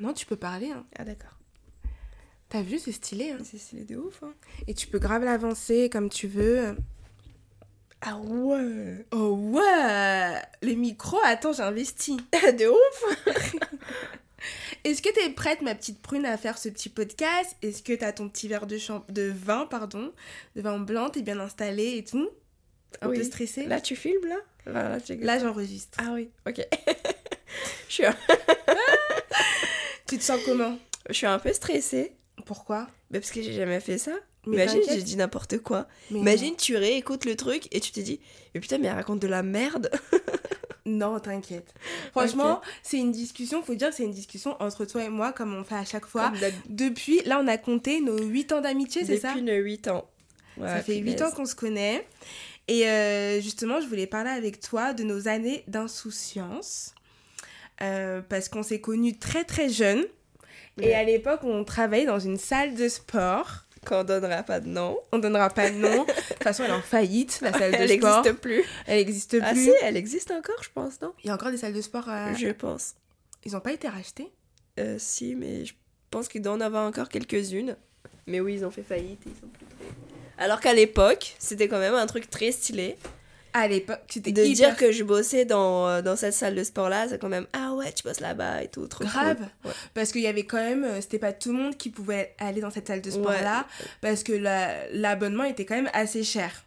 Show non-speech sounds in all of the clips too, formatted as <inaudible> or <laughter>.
Non, tu peux parler. Hein. Ah, d'accord. T'as vu, c'est stylé. Hein. C'est stylé de ouf. Hein. Et tu peux grave l'avancer comme tu veux. Ah ouais Oh ouais Les micros, attends, j'ai investi. <laughs> De ouf <laughs> Est-ce que t'es prête, ma petite prune, à faire ce petit podcast? Est-ce que t'as ton petit verre de, champ... de vin, pardon, de vin blanc, t'es bien installé et tout? Un Oui. peu stressé Là, tu filmes, là? Là, là, Là, j'enregistre. Ah oui, ok. <laughs> je, suis. Tu te sens comment je suis un peu stressée. Pourquoi Mais parce que j'ai jamais fait ça. Mais Imagine, j'ai dit n'importe quoi. Mais Imagine, tu réécoutes le truc et tu te dis, mais putain, mais elle raconte de la merde. <laughs> Non, t'inquiète. Franchement, c'est une discussion, faut dire que c'est une discussion entre toi et moi, comme on fait à chaque fois. Depuis, là, on a compté nos 8 ans d'amitié, c'est ça Depuis nos 8 ans. Ouais, Ça fait 8 punaise. ans qu'on se connaît. Et euh, justement, je voulais parler avec toi de nos années d'insouciance. Euh, parce qu'on s'est connus très très jeunes. Ouais. Et à l'époque, on travaillait dans une salle de sport. Qu'on donnera pas de nom. On donnera pas de nom. De toute façon, elle est en faillite, la salle de Elle sport. n'existe plus. Elle existe plus. Ah si, elle existe encore, je pense, non? Il y a encore des salles de sport. euh, Je pense. Ils n'ont pas été rachetés. Euh, si, mais je pense qu'il doit en avoir encore quelques-unes. Mais oui, ils ont fait faillite et ils sont plus très... Alors qu'à l'époque, c'était quand même un truc très stylé. À l'époque, c'était De hyper dire que je bossais dans, euh, dans cette salle de sport-là, c'est quand même « Ah ouais, tu bosses là-bas et tout, trop grave. cool. Ouais. Parce qu'il y avait quand même, euh, c'était pas tout le monde qui pouvait aller dans cette salle de sport-là. Parce que la- l'abonnement était quand même assez cher.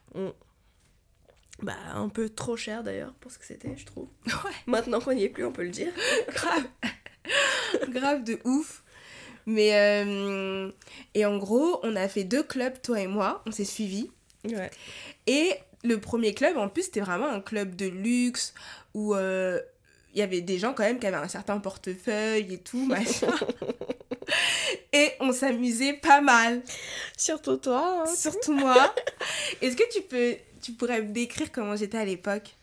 Bah, un peu trop cher d'ailleurs pour ce que c'était, je trouve. <laughs> Ouais. Maintenant qu'on n'y est plus, on peut le dire. grave <laughs> grave de ouf mais euh, et en gros on a fait deux clubs toi et moi on s'est suivis Ouais. et le premier club en plus c'était vraiment un club de luxe où euh, il y avait des gens quand même qui avaient un certain portefeuille et tout machin <laughs> et on s'amusait pas mal Surtout toi. hein. surtout moi <laughs> est-ce que tu peux tu pourrais me décrire comment j'étais à l'époque?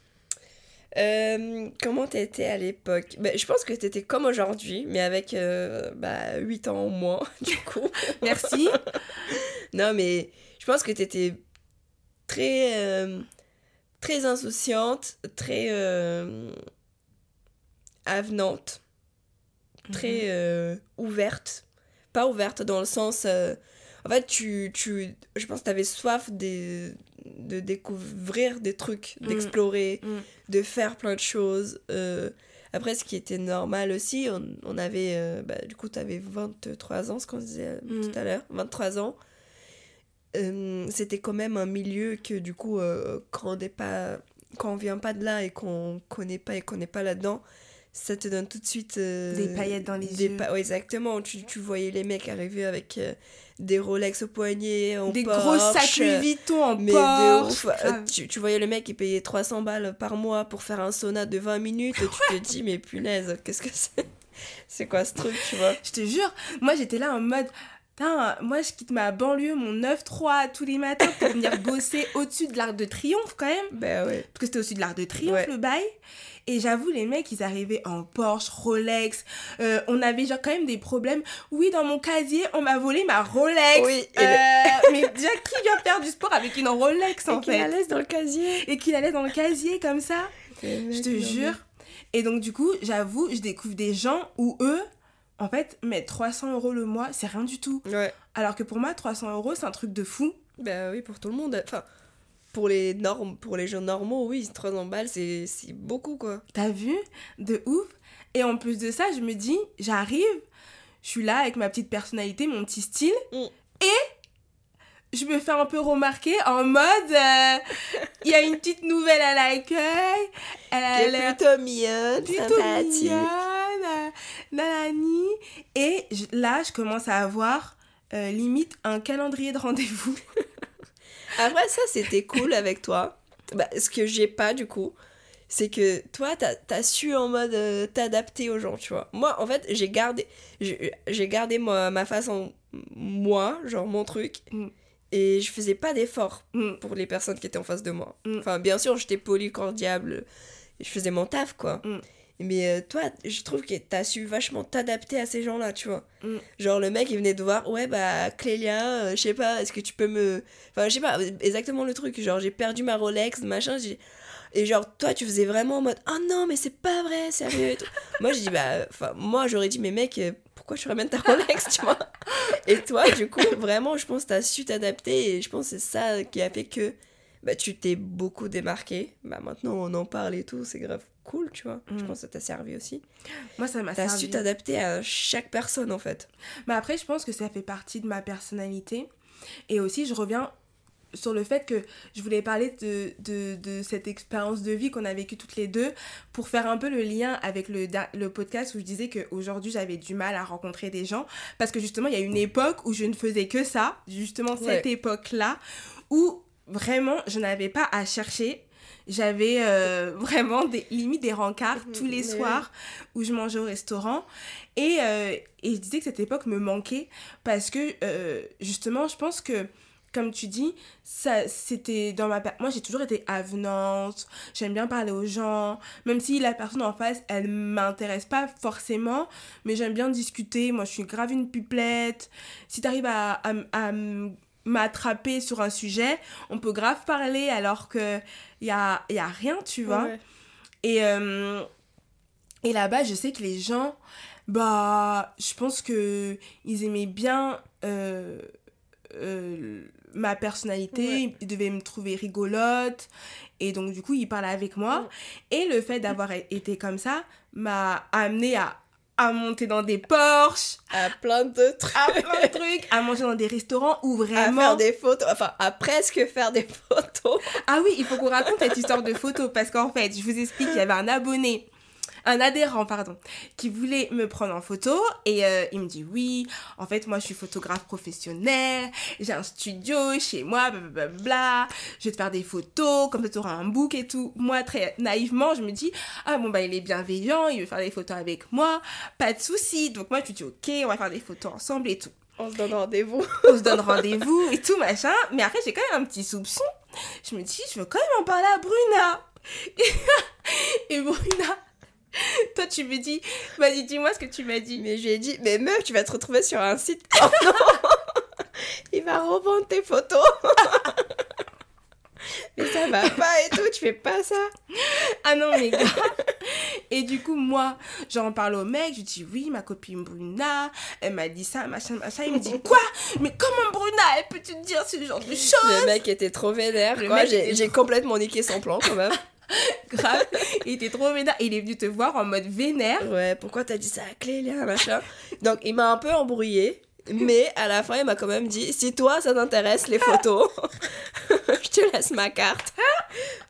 Euh, comment t'étais à l'époque? Bah, Je pense que t'étais comme aujourd'hui, mais avec euh, bah, 8 ans au moins, <laughs> du coup. merci Non, mais je pense que t'étais très, euh, très insouciante, très euh, avenante, très euh, ouverte. Pas ouverte dans le sens... en fait, tu, tu, je pense que t'avais soif des, de découvrir des trucs, Mhm. d'explorer, Mhm. de faire plein de choses. après, ce qui était normal aussi, on, on avait... bah, du coup, t'avais 23 ans, ce qu'on disait Mhm. tout à l'heure, 23 ans. Euh, c'était quand même un milieu que du coup euh, quand on n'est pas quand on vient pas de là et qu'on connaît pas et qu'on n'est pas là-dedans ça te donne tout de suite euh, Des paillettes dans les des yeux. ouais, exactement tu, tu voyais les mecs arriver avec des Rolex au poignet en des Porsche, gros sacs Louis Vuitton en mais Porsche de ouf, grave. Euh, tu, tu voyais le mec qui payait 300 balles par mois pour faire un sauna de 20 minutes et tu te dis mais punaise qu'est-ce que c'est? <laughs> C'est quoi ce truc tu vois? Je te jure, moi j'étais là en mode. Putain, moi je quitte ma banlieue, mon 9-3 tous les matins pour venir <laughs> bosser au-dessus de l'Arc de Triomphe quand même. ben ouais Parce que c'était au-dessus de l'Arc de Triomphe Ouais. le bail. Et j'avoue, les mecs, ils arrivaient en Porsche, Rolex. Euh, on avait genre quand même des problèmes. Oui, dans mon casier, on m'a volé ma Rolex. Oui, et Euh, <laughs> mais déjà, qui vient faire du sport avec une Rolex en et qu'il fait? la laisse dans le casier Et qu'il allait dans le casier comme ça je te jure. Et donc, du coup, j'avoue, je découvre des gens où eux, en fait, mettre 300 euros le mois, c'est rien du tout. Ouais. Alors que pour moi, 300 euros, c'est un truc de fou. Bah oui, pour tout le monde. Enfin, pour les normes, pour les gens normaux, oui, 300 balles, c'est c'est beaucoup, quoi. T'as vu? De ouf. Et en plus de ça, je me dis, j'arrive, je suis là avec ma petite personnalité, mon petit style, Mm. et je me fais un peu remarquer en mode, euh, il y a une petite nouvelle à l'accueil, elle est plutôt mignonne, plutôt sympathique. mignonne, euh, nanani. Et je- là, je commence à avoir euh, limite un calendrier de rendez-vous. <laughs> Après, ça, c'était cool avec toi. Bah, ce que j'ai pas, du coup, c'est que toi, t'as as su en mode euh, t'adapter aux gens, tu vois. Moi, en fait, j'ai gardé, j'ai gardé ma, ma façon, moi, genre mon truc, Mm. Et je faisais pas d'efforts Mm. pour les personnes qui étaient en face de moi. Mm. Enfin, bien sûr, j'étais poli, cordiable, et je faisais mon taf, quoi. Mm. Mais euh, toi, je trouve que t'as su vachement t'adapter à ces gens-là, tu vois. Genre, le mec, il venait de voir, ouais, bah, Clélia, euh, je sais pas, est-ce que tu peux me. Enfin, je sais pas, exactement le truc. Genre, j'ai perdu ma Rolex, machin, j'ai. Et genre, toi, tu faisais vraiment en mode, oh non, mais c'est pas vrai, sérieux et tout. <laughs> moi, j'ai dit, bah, enfin, moi, j'aurais dit, mais mec, euh, pourquoi tu ramènes ta Rolex, tu vois <laughs> Et toi, du coup, vraiment, je pense que tu as su t'adapter et je pense que c'est ça qui a fait que bah, tu t'es beaucoup démarqué. Bah, maintenant, on en parle et tout, c'est grave cool, tu vois. Je Mm. pense que ça t'a servi aussi. Moi, ça m'a T'as servi. su t'adapter à chaque personne, en fait. Mais après, je pense que ça fait partie de ma personnalité. Et aussi, je reviens sur le fait que je voulais parler de, de, de cette expérience de vie qu'on a vécue toutes les deux pour faire un peu le lien avec le, le podcast où je disais qu'aujourd'hui j'avais du mal à rencontrer des gens parce que justement il y a une époque où je ne faisais que ça, justement cette Ouais. époque-là où vraiment je n'avais pas à chercher. J'avais euh, <laughs> vraiment des, limite des rencarts tous les soirs où je mangeais au restaurant. Et, euh, et je disais que cette époque me manquait parce que euh, justement, je pense que, comme tu dis, ça c'était dans ma. Moi, j'ai toujours été avenante, j'aime bien parler aux gens, même si la personne en face, elle m'intéresse pas forcément, mais j'aime bien discuter. Moi, je suis grave une pipelette. Si t'arrives à, à, m'attraper sur un sujet, on peut grave parler alors que y a, y a rien, tu vois. Ouais. Et, euh, et là-bas, je sais que les gens, bah, je pense que ils aimaient bien euh, euh, ma personnalité, Ouais. ils devaient me trouver rigolote, et donc du coup, ils parlaient avec moi. Ouais. Et le fait d'avoir été comme ça m'a amené à, à monter dans des Porsche, À plein de trucs. à plein de trucs, à manger dans des restaurants où À vraiment... faire des photos. Enfin, à presque faire des <laughs> photos. Ah oui, il faut qu'on raconte cette histoire de photo parce qu'en fait, je vous explique, il y avait un abonné, un adhérent, pardon, qui voulait me prendre en photo et euh, il me dit oui, en fait, moi je suis photographe professionnel, j'ai un studio chez moi, blablabla, je vais te faire des photos, comme ça tu auras un book et tout. Moi, très naïvement, je me dis, ah bon, bah il est bienveillant, il veut faire des photos avec moi, pas de souci. Donc moi, je me dis, ok, on va faire des photos ensemble et tout On se donne rendez-vous. <laughs> on se donne rendez-vous et tout machin. Mais après, j'ai quand même un petit soupçon. Je me dis, je veux quand même en parler à Bruna. <laughs> Et Bruna, <laughs> toi, tu me dis, vas-y, dis-moi ce que tu m'as dit. Mais je lui ai dit, mais meuf, tu vas te retrouver sur un site porno. <laughs> Il va revendre tes photos. <laughs> mais ça va pas et tout, tu fais pas ça. Ah non, mais grave. Et du coup, moi, j'en parle au mec, je dis, oui, ma copine Bruna, elle m'a dit ça, machin, machin. Il me dit, quoi? Mais comment Bruna, elle peut te dire ce genre de choses? Le mec était trop vénère, Le quoi. j'ai complètement niqué son plan, quand même. Grave. Il était trop vénère. Il est venu te voir en mode vénère. Ouais, pourquoi t'as dit ça à Clélia, machin? Donc, il m'a un peu embrouillé. <laughs> Mais à la fin, il m'a quand même dit si toi ça t'intéresse les photos, <laughs> je te laisse ma carte.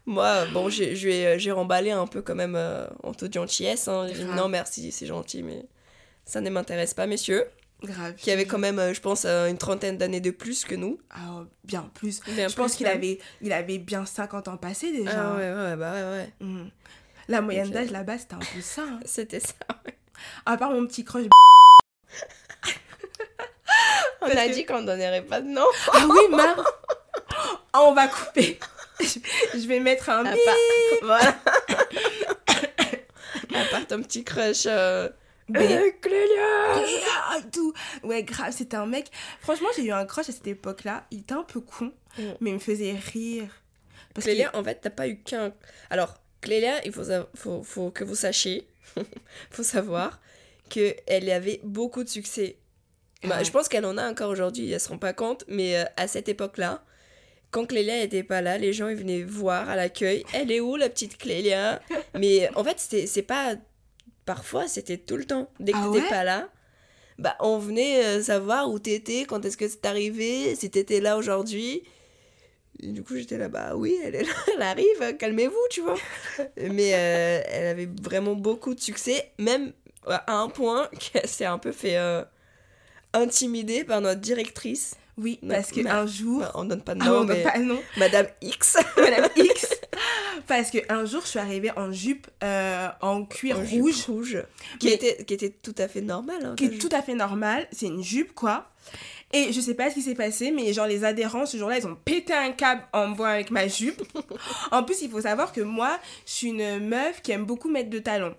Moi, bon, j'ai ai- j'ai remballé un peu quand même euh, en toute gentillesse. Hein. J'ai dit Grave. non, merci, c'est gentil, mais ça ne m'intéresse pas, messieurs. Grave. Qui avait quand même, euh, je pense, euh, une trentaine d'années de plus que nous. Ah, bien plus. Bien Je pense qu'il avait, il avait bien 50 ans passés déjà. Ah ouais, ouais, bah ouais, ouais. Mhm. La moyenne d'âge là-bas, c'était un peu ça. hein. <laughs> C'était ça. À part mon petit crush. <laughs> On Parce a que- dit qu'on donnerait pas de nom. Ah oui, <laughs> Mar. Ah, on va couper. Je je vais mettre un À bip. part, voilà. <coughs> à part ton petit crush. Euh... Euh, Clélia Ah, tout. Ouais, grave, c'était un mec. Franchement, j'ai eu un crush à cette époque-là. Il était un peu con, Mm. mais il me faisait rire. Parce Clélia, en fait, t'as pas eu qu'un. Alors, Clélia, il faut, faut, faut que vous sachiez, <laughs> faut savoir qu'elle avait beaucoup de succès. Bah, Ouais. Je pense qu'elle en a encore aujourd'hui, elle se rend pas compte, mais euh, à cette époque-là, quand Clélia était pas là, les gens ils venaient voir à l'accueil. Elle est où la petite Clélia? Mais en fait, c'est pas. Parfois, c'était tout le temps. Dès que Ah t'étais ouais pas là, bah, on venait euh, savoir où t'étais, quand est-ce que c'est arrivé, si t'étais là aujourd'hui. Et du coup, j'étais là, bah oui, elle est là, <laughs> elle arrive, calmez-vous, tu vois. <laughs> Mais euh, elle avait vraiment beaucoup de succès, même à un point <laughs> qu'elle s'est un peu fait euh, intimider par notre directrice. Oui, parce qu'un jour. Enfin, on donne pas de mais pas nom. Madame X. Madame X. <laughs> Parce qu'un jour, je suis arrivée en jupe euh, en cuir en jupe rouge. rouge. Qui, Mais- était, qui était tout à fait normal. Hein, qui est tout à fait normal. C'est une jupe, quoi. Et je sais pas ce qui s'est passé, mais genre les adhérents, ce jour-là, ils ont pété un câble en voyant avec ma jupe. <laughs> en plus, il faut savoir que moi, je suis une meuf qui aime beaucoup mettre de talons.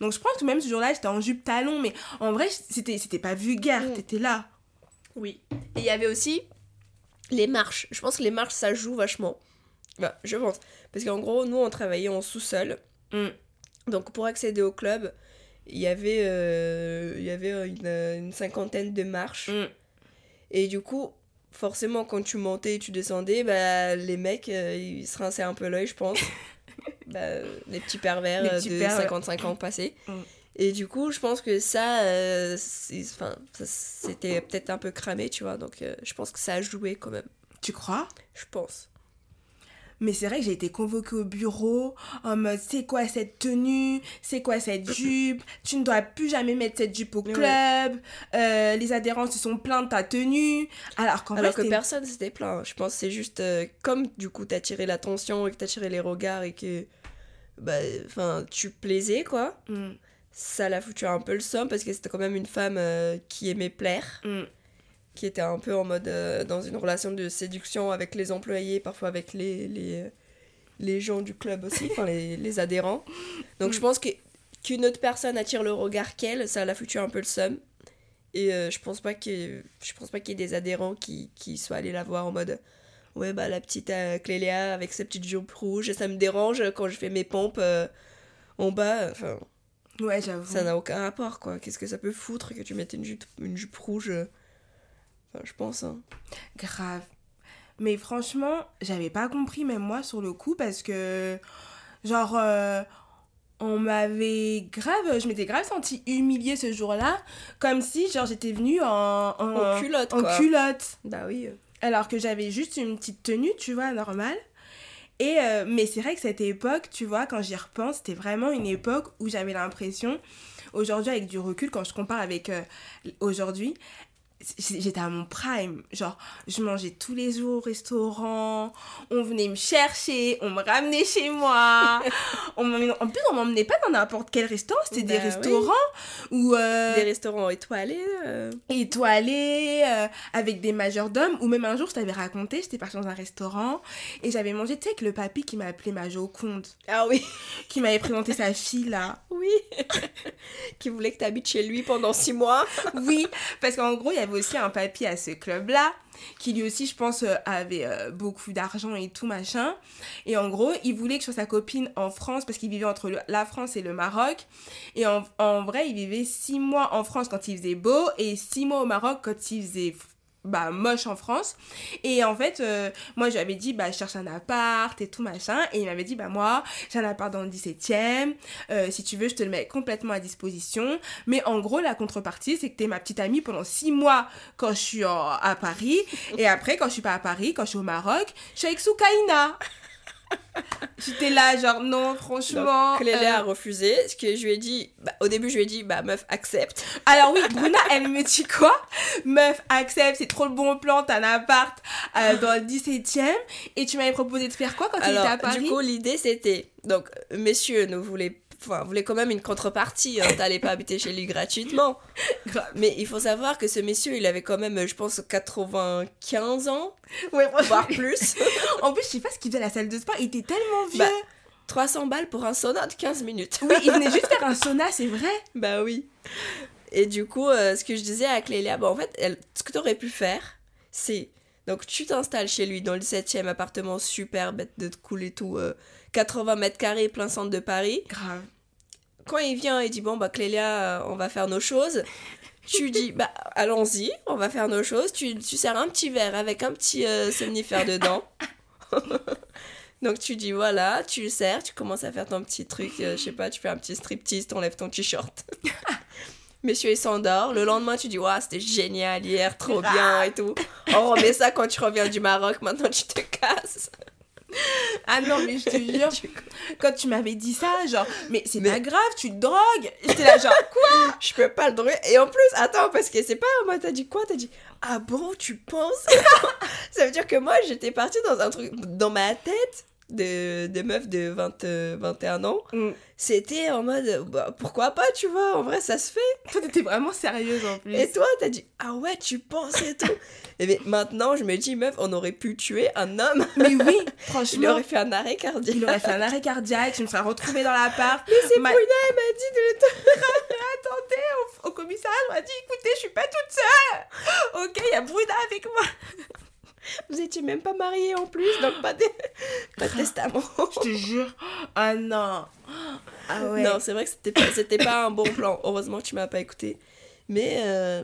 Donc je pense que même ce jour-là, j'étais en jupe talon, mais en vrai, c'était c'était pas vulgaire, Mm. t'étais là. Oui. Et il y avait aussi les marches. Je pense que les marches, ça joue vachement. Bah, je pense. Parce qu'en gros, nous, on travaillait en sous-sol. Mm. Donc, pour accéder au club, il y avait, euh, il y avait une, une cinquantaine de marches. Mm. Et du coup, forcément, quand tu montais et tu descendais, bah, les mecs, euh, ils se rinçaient un peu l'œil, je pense. <laughs> bah, euh, les petits pervers Les euh, petits de pervers. 55 ans passés. Mm. Et du coup, je pense que ça, euh, c'était peut-être un peu cramé, tu vois. Donc, euh, je pense que ça a joué quand même. Tu crois? Je pense. Mais c'est vrai que j'ai été convoquée au bureau en mode c'est quoi cette tenue, c'est quoi cette <laughs> jupe, tu ne dois plus jamais mettre cette jupe au Ouais. club, euh, les adhérents se sont plaints de ta tenue. Alors qu'en Alors vrai, que personne s'était plaint. Je pense que c'est juste euh, comme du coup t'as tiré l'attention et que t'as tiré les regards et que bah enfin tu plaisais quoi. Mm, Ça l'a foutu un peu le somme parce que c'était quand même une femme euh, qui aimait plaire, mm. Qui était un peu en mode euh, dans une relation de séduction avec les employés, parfois avec les les, les gens du club aussi, enfin les, les adhérents. Donc je pense que qu'une autre personne attire le regard qu'elle, ça l'a foutu un peu le somme. Et euh, je pense pas que je pense pas qu'il y ait des adhérents qui, qui soient allés la voir en mode ouais bah la petite euh, Clélia avec sa petite jupe rouge, ça me dérange quand je fais mes pompes euh, en bas. Enfin, Ouais, j'avoue. ça n'a aucun rapport quoi. Qu'est-ce que ça peut foutre que tu mettes une jupe, une jupe rouge Enfin, je pense. Hein. Grave. Mais franchement, j'avais pas compris même moi sur le coup parce que genre euh, on m'avait grave, je m'étais grave sentie humiliée ce jour-là, comme si genre j'étais venue en en, En culotte, en quoi. culotte. Bah oui. alors que j'avais juste une petite tenue, tu vois, normale. Et euh, mais c'est vrai que cette époque, tu vois, quand j'y repense, c'était vraiment une époque où j'avais l'impression, aujourd'hui avec du recul, quand je compare avec euh, aujourd'hui, j'étais à mon prime. Genre, je mangeais tous les jours au restaurant, on venait me chercher, on me ramenait chez moi. <laughs> on en plus, on m'emmenait pas dans n'importe quel restaurant, c'était des Bah oui. restaurants où... euh, Des restaurants étoilés. euh, étoilée, euh, avec des majordomes, ou même un jour, je t'avais raconté, j'étais partie dans un restaurant, et j'avais mangé, tu sais, avec le papy qui m'a appelé ma Joconde, Ah oui. <laughs> qui m'avait présenté sa fille, là. Oui. <laughs> qui voulait que tu habites chez lui pendant six mois. Oui, parce qu'en gros, il y avait aussi un papy à ce club-là, qui lui aussi, je pense, euh, avait euh, beaucoup d'argent et tout, machin. Et en gros, il voulait que je sois sa copine en France, parce qu'il vivait entre la France et le Maroc. Et en, en vrai, il vivait six mois en France quand il faisait beau, et six mois au Maroc quand il faisait bah, moche en France. Et en fait, euh, moi, je lui avais dit, bah, je cherche un appart et tout, machin. Et il m'avait dit, bah, moi, j'ai un appart dans le 17e. euh, si tu veux, je te le mets complètement à disposition. Mais en gros, la contrepartie, c'est que t'es ma petite amie pendant six mois quand je suis à Paris. Et après, quand je suis pas à Paris, quand je suis au Maroc, je suis avec Soukaina. <laughs> J'étais là, genre, non, franchement. Donc, Clélia a euh, refusé. Ce que je lui ai dit, bah, au début, je lui ai dit, bah meuf, accepte. Alors oui, Bruna, elle me dit quoi? Meuf, accepte, c'est trop le bon plan, t'as un appart euh, dans le 17 e Et tu m'avais proposé de faire quoi quand tu étais à Paris du coup, l'idée c'était. Donc, euh, messieurs ne voulaient. Enfin, voulaient quand même une contrepartie. Hein, <laughs> T'allais pas habiter chez lui gratuitement. Mais il faut savoir que ce monsieur, il avait quand même, je pense, 95 ans, Ouais, <laughs> voire plus. <laughs> En plus, je sais pas ce qu'il faisait à la salle de sport, il était tellement vieux. Bah, 300 balles pour un sauna de 15 minutes. Oui, il venait juste faire un sauna, c'est vrai. Bah oui. Et du coup, euh, ce que je disais à Clélia, bah en fait, elle, ce que tu aurais pu faire, c'est. Donc, tu t'installes chez lui dans le 7 e appartement super bête de cool et tout, euh, 80 mètres carrés, plein centre de Paris. Grave. Quand il vient, il dit Bon, bah Clélia, euh, on va faire nos choses. Tu dis <laughs> Bah, allons-y, on va faire nos choses. Tu, tu sers un petit verre avec un petit euh, somnifère dedans. <laughs> Donc tu dis voilà, tu le sers, tu commences à faire ton petit truc, euh, je sais pas, tu fais un petit striptease, t'enlèves ton t-shirt. <laughs> Monsieur il s'endort, le lendemain tu dis waouh c'était génial hier, trop bien et tout. On remet ça quand tu reviens du Maroc, maintenant tu te casses. Ah non, mais je te <laughs> jure, quand tu m'avais dit ça, genre, mais c'est Mais- pas grave, tu te drogues. J'étais là, genre, <laughs> quoi? Je peux pas le droguer. Et en plus, attends, parce que c'est pas moi, t'as dit quoi? T'as dit ah bon, tu penses? <laughs> Ça veut dire que moi j'étais partie dans un truc, dans ma tête de, de meuf de 20, euh, 21 ans, Mm. c'était en mode bah, pourquoi pas, tu vois, en vrai ça se fait. Toi, t'étais vraiment sérieuse en plus. Et toi, t'as dit ah ouais, tu penses et tout. et mais maintenant, je me dis meuf, on aurait pu tuer un homme. Mais oui, <laughs> Il franchement, aurait fait un arrêt cardiaque. il aurait fait un arrêt cardiaque, je me serais retrouvée dans l'appart. Mais c'est Ma- Bruna, elle m'a dit de le <laughs> Attendez, au, au commissariat, je m'a dit, écoutez, je suis pas toute seule. Ok, il y a Bruna avec moi. <laughs> Vous étiez même pas mariés en plus, donc pas de, pas de <laughs> testament. Je te jure. Ah non. Ah ouais. Non, c'est vrai que c'était pas, c'était pas un bon plan. Heureusement tu m'as pas écouté. Mais euh,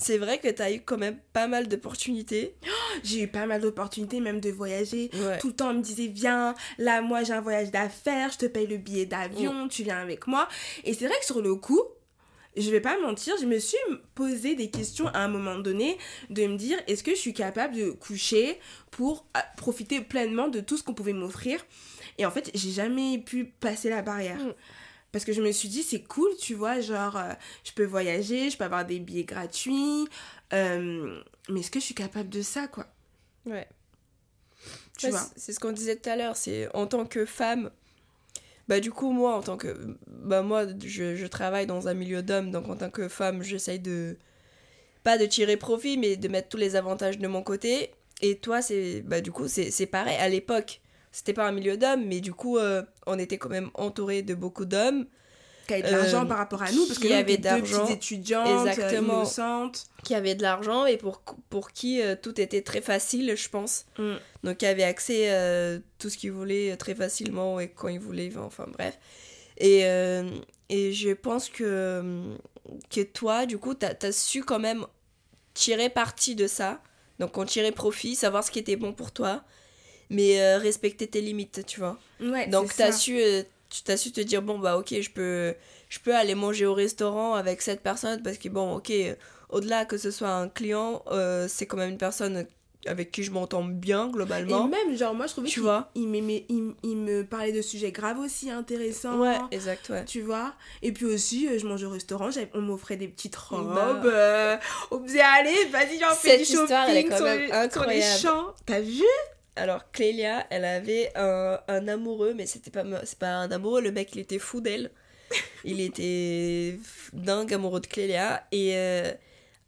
c'est vrai que tu as eu quand même pas mal d'opportunités. <gasps> J'ai eu pas mal d'opportunités, même de voyager. Ouais. Tout le temps, on me disait, viens, là, moi, j'ai un voyage d'affaires, je te paye le billet d'avion, tu viens avec moi. Et c'est vrai que sur le coup, je vais pas mentir, je me suis posé des questions à un moment donné de me dire, est-ce que je suis capable de coucher pour euh, profiter pleinement de tout ce qu'on pouvait m'offrir? Et en fait, j'ai jamais pu passer la barrière. Mm. Parce que je me suis dit, c'est cool, tu vois, genre, euh, je peux voyager, je peux avoir des billets gratuits. euh, mais est-ce que je suis capable de ça, quoi? Ouais. Tu Ouais, vois? C'est ce qu'on disait tout à l'heure, c'est en tant que femme. Bah du coup moi en tant que bah moi je, travaille dans un milieu d'hommes donc en tant que femme j'essaye de pas de tirer profit mais de mettre tous les avantages de mon côté. Et toi c'est bah du coup c'est c'est pareil. À l'époque c'était pas un milieu d'hommes mais du coup euh, on était quand même entouré de beaucoup d'hommes qui avait de l'argent Euh, par rapport à nous, parce que qui nous, on avait d'argent. étudiantes, Exactement. euh, innocentes. qui avaient de l'argent et pour, pour qui euh, tout était très facile, je pense. Mm. Donc, qui avaient accès à tout ce qu'ils voulaient très facilement et quand ils voulaient, enfin bref. Et, et je pense que, que toi, du coup, t'as as su quand même tirer parti de ça. Donc, en tirer profit, savoir ce qui était bon pour toi, mais respecter tes limites, tu vois. Ouais, Donc t'as su, tu t'as su te dire bon bah ok je peux, je peux aller manger au restaurant avec cette personne parce que bon ok au-delà que ce soit un client euh, c'est quand même une personne avec qui je m'entends bien Et globalement. même, genre, moi, je trouvais Tu qu'il vois? il, il, il me parlait de sujets graves aussi intéressants. Ouais exact ouais. Tu vois? Et puis aussi, euh, je mangeais au restaurant, on m'offrait des petites robes. Bah. euh, on me disait, allez, vas-y, j'en fais du shopping histoire, elle est quand sur, même les, sur les incroyable. champs. T'as vu? Alors Clélia elle avait un, un amoureux mais c'était pas c'est pas un amoureux le mec il était fou d'elle. il <laughs> était dingue amoureux de Clélia et euh,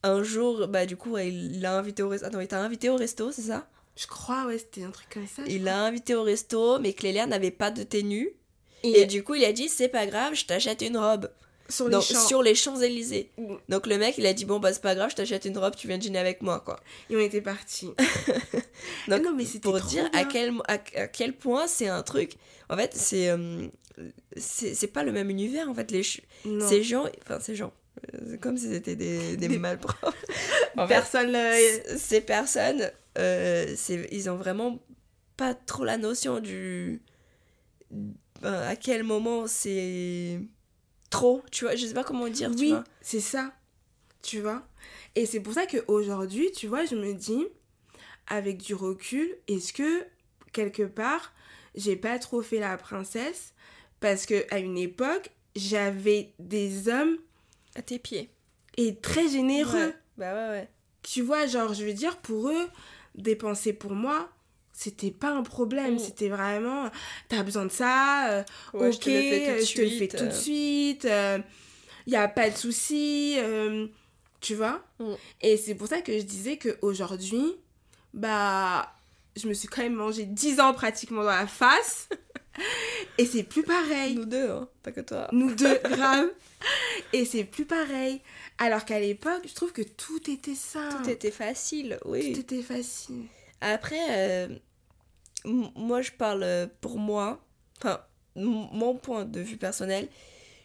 un jour bah du coup il l'a invité au resto. Attends il t'a invité au resto c'est ça? Je crois, ouais, c'était un truc comme ça. Il l'a invité au resto, mais Clélia n'avait pas de tenue. Et, Et du coup, il a dit c'est pas grave, je t'achète une robe. Sur les champs. sur les Champs-Élysées. Mm. Donc le mec, il a dit bon bah c'est pas grave, je t'achète une robe, tu viens dîner avec moi quoi. Et on était partis. <laughs> Donc non, mais c'était pour trop dire bien. à quel à, à quel point c'est un truc. En fait, c'est euh, c'est pas le même univers en fait les Non. ces gens, enfin ces gens. euh, C'est comme si c'était des, des, Des- malpropres. <laughs> fait, Personne. euh, ces personnes, euh, ils ont vraiment pas trop la notion du. ben, à quel moment c'est trop, tu vois, je sais pas comment dire, tu oui, vois. c'est ça. Tu vois Et c'est pour ça qu'aujourd'hui, tu vois, je me dis, avec du recul, est-ce que, quelque part, j'ai pas trop fait la princesse? Parce que à une époque, j'avais des hommes À tes pieds. et très généreux. Ouais. Bah ouais, ouais. Tu vois, genre, je veux dire, pour eux, dépenser pour moi, c'était pas un problème. Mm. C'était vraiment, t'as besoin de ça, euh, Ouais, ok, je te le fais tout de euh, fais suite, tout de euh. suite, il y a pas de souci, euh, tu vois. Mm. Et c'est pour ça que je disais qu'aujourd'hui, bah, je me suis quand même mangé 10 ans pratiquement dans la face. <laughs> et c'est plus pareil. Nous deux, hein, pas que toi. Nous deux, <laughs> grave. Et c'est plus pareil. Alors qu'à l'époque, je trouve que tout était simple. Tout était facile, oui. Tout était facile. Après, euh, moi je parle euh, pour moi, enfin, mon point de vue personnel.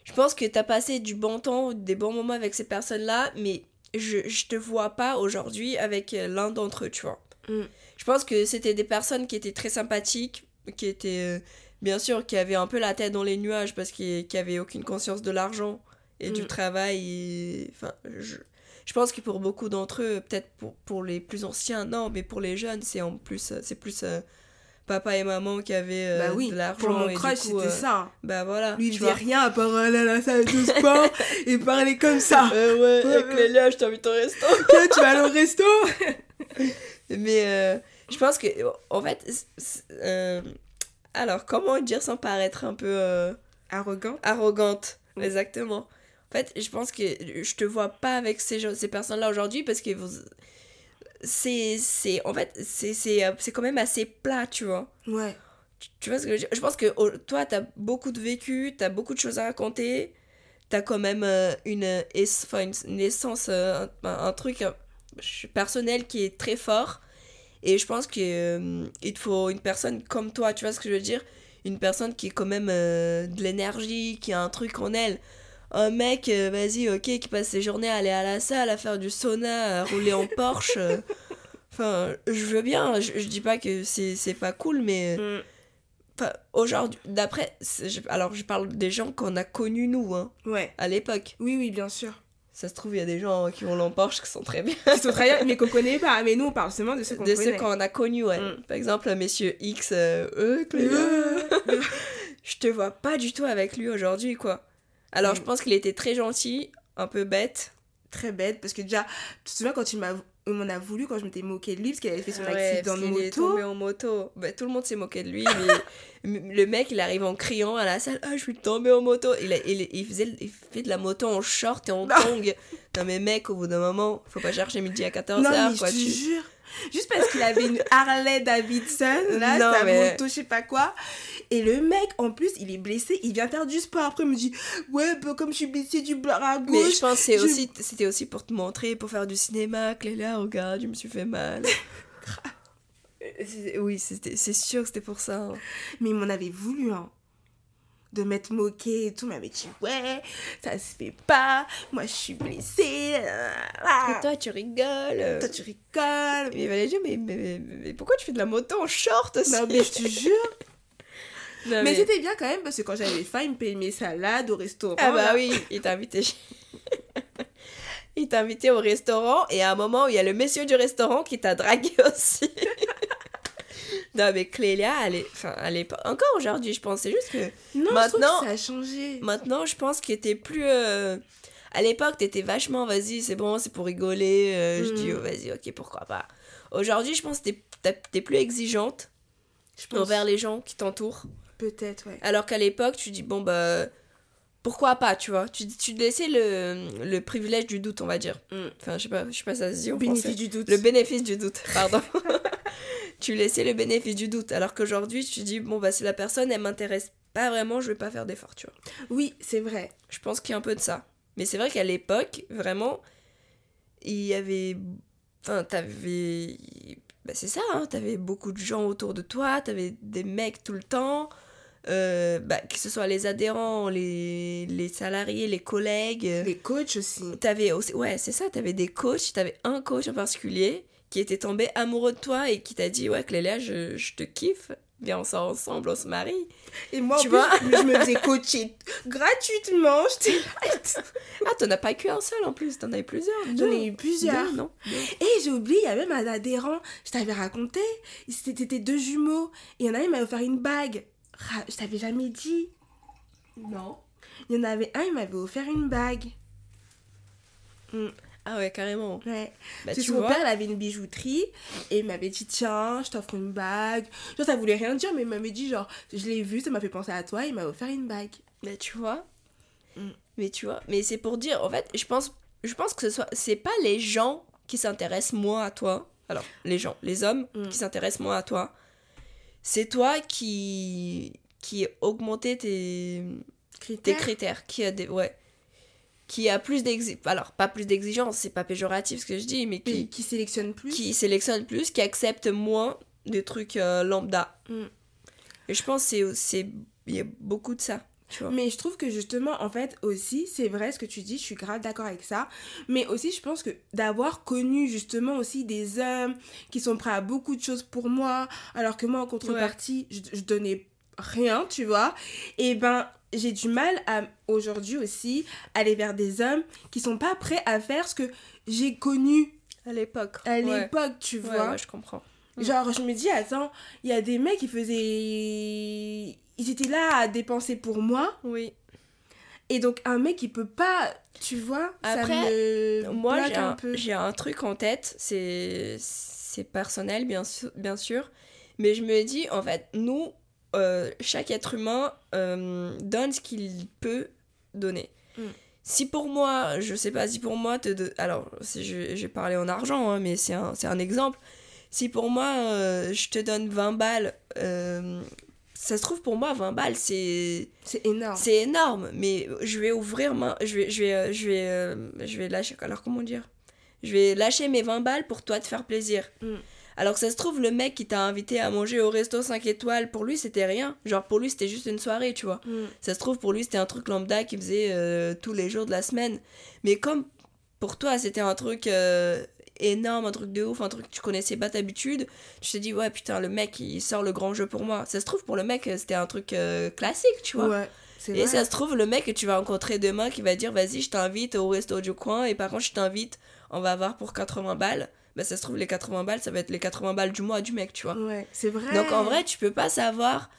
Je pense que t'as passé du bon temps, des bons moments avec ces personnes-là, mais je, je te vois pas aujourd'hui avec euh, l'un d'entre eux, tu vois. Mm. Je pense que c'était des personnes qui étaient très sympathiques, qui étaient, euh, bien sûr, qui avaient un peu la tête dans les nuages parce qu'ils qui avaient aucune conscience de l'argent et du Mm. travail. et- Enfin, je, je pense que pour beaucoup d'entre eux, peut-être pour, pour les plus anciens, non, mais pour les jeunes, c'est en plus, euh, c'est plus euh, papa et maman qui avaient euh, bah oui, de l'argent. pour mon crush, c'était euh, ça. Bah voilà. Lui, il faisait rien à part aller à la salle de sport <laughs> et parler comme ça. Ouais, Ouais, avec. Lélia, je t'invite au resto. <laughs> Tu vas aller au resto <laughs> Mais je pense que, en fait, alors, comment dire sans paraître un peu Arrogant. arrogante Mm. Exactement. En fait, je pense que je te vois pas avec ces, gens- ces personnes-là aujourd'hui parce que vous. C'est. c'est- En fait, c'est c'est, euh, c'est quand même assez plat, tu vois. Ouais. Tu- Tu vois ce que je Je pense que oh, toi, t'as beaucoup de vécu, t'as beaucoup de choses à raconter, t'as quand même euh, une, une, une essence, euh, un, un truc euh, personnel qui est très fort. Et je pense qu'il te faut une personne comme toi, tu vois ce que je veux dire? Une personne qui est quand même de l'énergie, qui a un truc en elle. Un mec, euh, vas-y, ok, qui passe ses journées à aller à la salle, à faire du sauna, à rouler en Porsche. euh. <laughs> Enfin, je veux bien, je, je dis pas que c'est pas cool, mais Mm. enfin, aujourd'hui, d'après, alors je parle des gens qu'on a connus nous, hein, Ouais. à l'époque. Oui, oui, bien sûr. Ça se trouve, il y a des gens qui ont en Porsche qui sont très bien. Ils sont très bien, mais qu'on connaît pas. Mais nous, on parle seulement de ceux qu'on de ceux qu'on a connus, ouais. Mm. Par exemple, messieurs X, euh, eux, Euh, <laughs> je te vois pas du tout avec lui aujourd'hui, quoi. Alors, Mm. je pense qu'il était très gentil, un peu bête. Très bête, parce que déjà, tu te souviens quand tu m'as on m'en a voulu quand je m'étais moquée de lui parce qu'il avait fait son Ouais, accident de qu'il est moto. tombé en moto. Bah, tout le monde s'est moqué de lui, mais <laughs> le mec, il arrive en criant à la salle Ah, je suis tombé en moto. Il, a- il, il faisait, il fait de la moto en short et en tongs. Non, mais mec, au bout d'un moment, faut pas chercher midi à 14h, non, mais quoi. je te tu- jure. Juste parce qu'il avait une Harley Davidson, là, Non, sa mais- moto, je sais pas quoi. Et le mec, en plus, il est blessé, il vient faire du sport. Après, il me dit Ouais, bah, comme je suis blessé du bras à Mais gauche. je pense que je- aussi, c'était aussi pour te montrer, pour faire du cinéma. Clélia, regarde, je me suis fait mal. <laughs> Oui, c'est sûr que c'était pour ça. hein. Mais il m'en avait voulu, hein. De m'être moqué et tout. M'avait dit Ouais, ça se fait pas. Moi, je suis blessée. Et toi, tu rigoles. Toi, tu rigoles. Mais il mais, mais, mais- pourquoi tu fais de la moto en short aussi? Non, mais je te jure. <laughs> Non, Mais c'était bien quand même parce que quand j'avais faim, il me payait mes salades au restaurant. Ah bah là. oui, il t'a invité. chez- <laughs> il t'a invité au restaurant et à un moment où il y a le monsieur du restaurant qui t'a dragué aussi. <laughs> non mais Clélia, elle est, enfin, elle est pas encore aujourd'hui, je pense. C'est juste que Non, Maintenant- je que ça a changé. maintenant, je pense que t'es plus. euh, À l'époque, t'étais vachement, vas-y, c'est bon, c'est pour rigoler. euh, Je Mm. dis, oh, vas-y, ok, pourquoi pas. Aujourd'hui, je pense que t'es- plus exigeante Je pense envers les gens qui t'entourent. peut-être, ouais. Alors qu'à l'époque, tu dis, bon, bah, pourquoi pas, tu vois. Tu, tu te laissais le, le privilège du doute, on va dire. Mm. Enfin, je sais pas, je sais pas si ça se dit en Bénéfice français. du doute. Le bénéfice du doute, pardon. <laughs> tu laissais le bénéfice du doute. Alors qu'aujourd'hui, tu dis, bon, bah, si la personne, elle m'intéresse pas vraiment, je vais pas faire d'effort, tu vois. Oui, c'est vrai. Je pense qu'il y a un peu de ça. Mais c'est vrai qu'à l'époque, vraiment, il y avait. Enfin, t'avais. Bah, c'est ça, hein, t'avais beaucoup de gens autour de toi, t'avais des mecs tout le temps. euh, bah, que ce soit les adhérents, les, les salariés, les collègues. Les coachs aussi. T'avais aussi. Ouais, c'est ça, t'avais des coachs, t'avais un coach en particulier qui était tombé amoureux de toi et qui t'a dit Ouais, Clélia, je, je te kiffe. Viens, on sort ensemble, on se marie. Et moi, en Tu plus, vois je me faisais coacher gratuitement. J'étais Ah, t'en as pas que un seul en plus, t'en avais plusieurs. J'en ai eu plusieurs. Deux, non? Et j'ai oublié, il y a même un adhérent, je t'avais raconté, c'était deux jumeaux. Et il y en a un, il m'a offert une bague. Je t'avais jamais dit. Non. Il y en avait un, il m'avait offert une bague. Ah ouais, carrément. Ouais. Bah, tu son vois. père, il avait une bijouterie et il m'avait dit Tiens, je t'offre une bague. Genre, ça voulait rien dire, mais il m'avait dit Genre, je l'ai vu, ça m'a fait penser à toi, il m'a offert une bague. Mais tu vois. Mm. Mais tu vois. Mais c'est pour dire, en fait, je pense, je pense que ce soit, c'est pas les gens qui s'intéressent moins à toi. Alors, les gens, les hommes Mm. qui s'intéressent moins à toi. C'est toi qui qui augmenté tes tes Critère. critères, qui a des ouais, qui a plus d'exi, alors pas plus d'exigences, c'est pas péjoratif ce que je dis, mais qui sélectionne plus. qui sélectionne plus, qui accepte moins des trucs euh, lambda. Mm. Et je pense que c'est c'est il y a beaucoup de ça, tu vois. Mais je trouve que justement, en fait, aussi, c'est vrai ce que tu dis, je suis grave d'accord avec ça. Mais aussi, je pense que d'avoir connu justement aussi des hommes qui sont prêts à beaucoup de choses pour moi, alors que moi, en contrepartie, je, je donnais rien, tu vois. Et ben, j'ai du mal à aujourd'hui aussi aller vers des hommes qui sont pas prêts à faire ce que j'ai connu À l'époque. à Ouais. l'époque, tu vois. ouais, je comprends. Mm. Genre, je me dis, attends, il y a des mecs qui faisaient. Ils étaient là à dépenser pour moi. Oui. Et donc, un mec, il peut pas. Tu vois Ça Après, me. Moi, j'ai un j'ai un truc en tête, c'est c'est personnel, bien sûr, bien sûr. Mais je me dis, en fait, nous, euh, chaque être humain euh, donne ce qu'il peut donner. Mm. Si pour moi, je sais pas, si pour moi, te de- alors vais parler en argent, hein, mais c'est un, un exemple. Si pour moi, euh, je te donne 20 balles, ça se trouve pour moi, 20 balles, c'est C'est énorme. c'est énorme, mais je vais ouvrir ma... Je vais, je vais, je vais, je vais lâcher... Alors, comment dire? Je vais lâcher mes 20 balles pour toi te faire plaisir. Mm. Alors que ça se trouve, le mec qui t'a invité à manger au resto 5 étoiles, pour lui, c'était rien. Genre, pour lui, c'était juste une soirée, tu vois. Mm. Ça se trouve, pour lui, c'était un truc lambda qu'il faisait euh, tous les jours de la semaine. Mais comme pour toi, c'était un truc euh, énorme, un truc de ouf, un truc que tu connaissais pas d'habitude, tu te dis, ouais, putain, le mec, il sort le grand jeu pour moi. Ça se trouve, pour le mec, euh, c'était un truc euh, classique, tu vois. Ouais, Et vrai. ça se trouve, le mec que tu vas rencontrer demain qui va dire vas-y, je t'invite au resto du coin et par contre, je t'invite, on va avoir pour 80 balles. Bah, ça se trouve, les 80 balles, ça va être les 80 balles du mois du mec, tu vois. Ouais, c'est vrai. Donc en vrai, tu peux pas savoir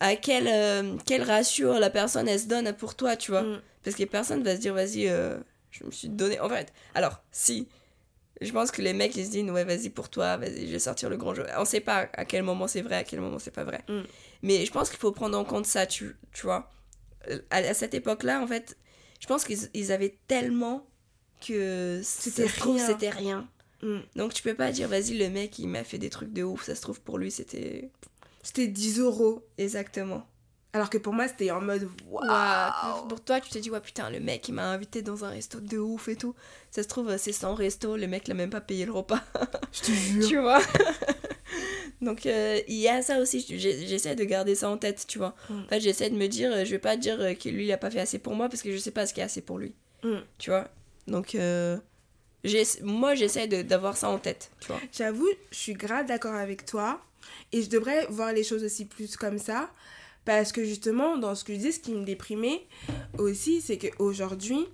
à quel, euh, quel ratio la personne elle se donne pour toi, tu vois. Mm. Parce que personne va se dire vas-y, euh, je me suis donné. En fait, alors, si. Je pense que les mecs ils se disent ouais, vas-y pour toi, vas-y, je vais sortir le grand jeu. On sait pas à quel moment c'est vrai, à quel moment c'est pas vrai. Mm. Mais je pense qu'il faut prendre en compte ça, tu, tu vois. Euh, À, à cette époque-là, en fait, je pense qu'ils ils avaient tellement que C'était rien. c'était rien. Mm. Donc tu peux pas dire vas-y, le mec il m'a fait des trucs de ouf, ça se trouve pour lui c'était. C'était 10 euros. Exactement. Alors que pour moi, c'était en mode waouh. Pour toi, tu te dis, ouais, putain, le mec, il m'a invité dans un resto de ouf et tout. Ça se trouve, c'est sans resto, le mec l'a même pas payé le repas, <laughs> Je te jure. tu vois? <laughs> Donc, euh, il y a ça aussi, j'essaie de garder ça en tête, tu vois. Mm. En fait, j'essaie de me dire, euh, je vais pas dire euh, que lui, il a pas fait assez pour moi parce que je sais pas ce qui est assez pour lui, Mm. tu vois? Donc, euh, moi, j'essaie d'avoir ça en tête, tu vois. J'avoue, je suis grave d'accord avec toi. Et je devrais voir les choses aussi plus comme ça. Parce que justement, dans ce que je dis, ce qui me déprimait aussi, c'est qu'aujourd'hui,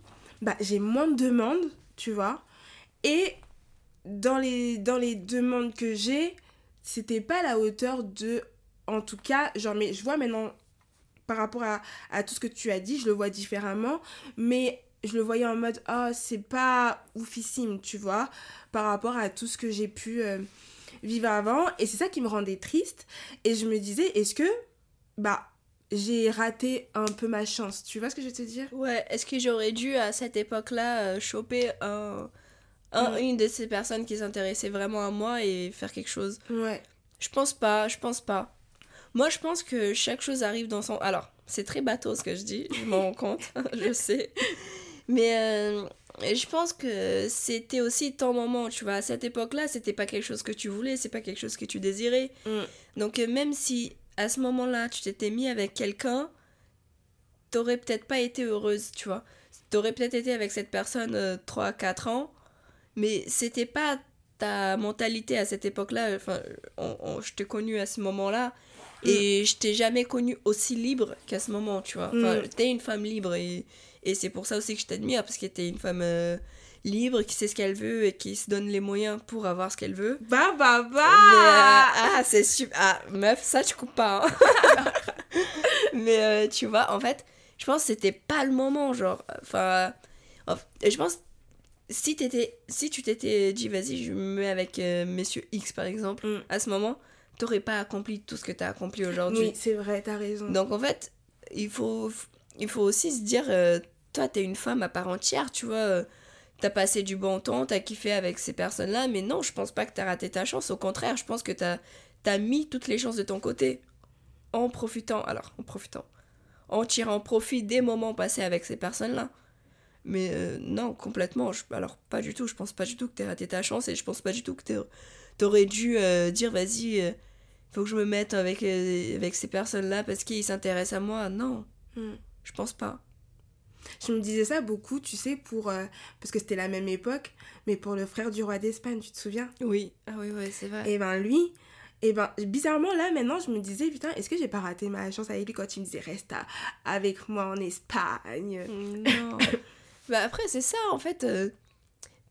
bah, j'ai moins de demandes, tu vois. Et dans les, dans les demandes que j'ai, c'était pas à la hauteur de. En tout cas, genre, mais je vois maintenant, par rapport à, à tout ce que tu as dit, je le vois différemment. Mais je le voyais en mode, oh, c'est pas oufissime, tu vois, par rapport à tout ce que j'ai pu euh, vivre avant. Et c'est ça qui me rendait triste. Et je me disais, est-ce que, bah, j'ai raté un peu ma chance? Tu vois ce que je veux te dire? Ouais, est-ce que j'aurais dû à cette époque-là euh, choper un, un- une de ces personnes qui s'intéressait vraiment à moi et faire quelque chose? Ouais. Je pense pas, je pense pas. Moi, je pense que chaque chose arrive dans son. Alors, c'est très bateau ce que je dis, je m'en rends compte, <laughs> je sais. Mais euh, je pense que c'était aussi ton moment, tu vois. À cette époque-là, c'était pas quelque chose que tu voulais, c'est pas quelque chose que tu désirais. Mm. Donc, euh, même si à ce moment-là, tu t'étais mis avec quelqu'un, t'aurais peut-être pas été heureuse, tu vois. T'aurais peut-être été avec cette personne 3-4 ans, mais c'était pas ta mentalité à cette époque-là. Enfin, on- on- je t'ai connue à ce moment-là. Et je t'ai jamais connue aussi libre qu'à ce moment, tu vois. Enfin, Mm. t'es une femme libre et, et c'est pour ça aussi que je t'admire, parce que t'es une femme euh, libre, qui sait ce qu'elle veut et qui se donne les moyens pour avoir ce qu'elle veut. Bah, bah, bah Mais, euh, ah, c'est super. Ah, meuf, ça, tu coupes pas. hein. <laughs> Mais euh, tu vois, en fait, je pense que c'était pas le moment, genre. Enfin, je pense, si, t'étais, si tu t'étais dit, vas-y, je me mets avec euh, Monsieur X, par exemple, Mm. à ce moment, t'aurais pas accompli tout ce que t'as accompli aujourd'hui. Oui, c'est vrai, t'as raison. Donc, en fait, il faut, il faut aussi se dire, euh, toi, t'es une femme à part entière, tu vois. euh, T'as passé du bon temps, t'as kiffé avec ces personnes-là, mais non, je pense pas que t'as raté ta chance. Au contraire, je pense que t'as as mis toutes les chances de ton côté en profitant, alors en profitant, en tirant profit des moments passés avec ces personnes-là. Mais euh, non, complètement, je- alors pas du tout, je pense pas du tout que t'aies raté ta chance et je pense pas du tout que t'aurais dû euh, dire vas-y, euh, faut que je me mette avec, avec ces personnes-là parce qu'ils s'intéressent à moi. Non, Mm. je pense pas. Je me disais ça beaucoup, tu sais, pour. euh, parce que c'était la même époque, mais pour le frère du roi d'Espagne, tu te souviens? Oui, ah oui, oui, c'est vrai. Et ben lui, et ben bizarrement là maintenant je me disais putain est-ce que j'ai pas raté ma chance avec lui quand il me disait reste à- avec moi en Espagne? Non. <coughs> bah après, c'est ça, en fait. euh,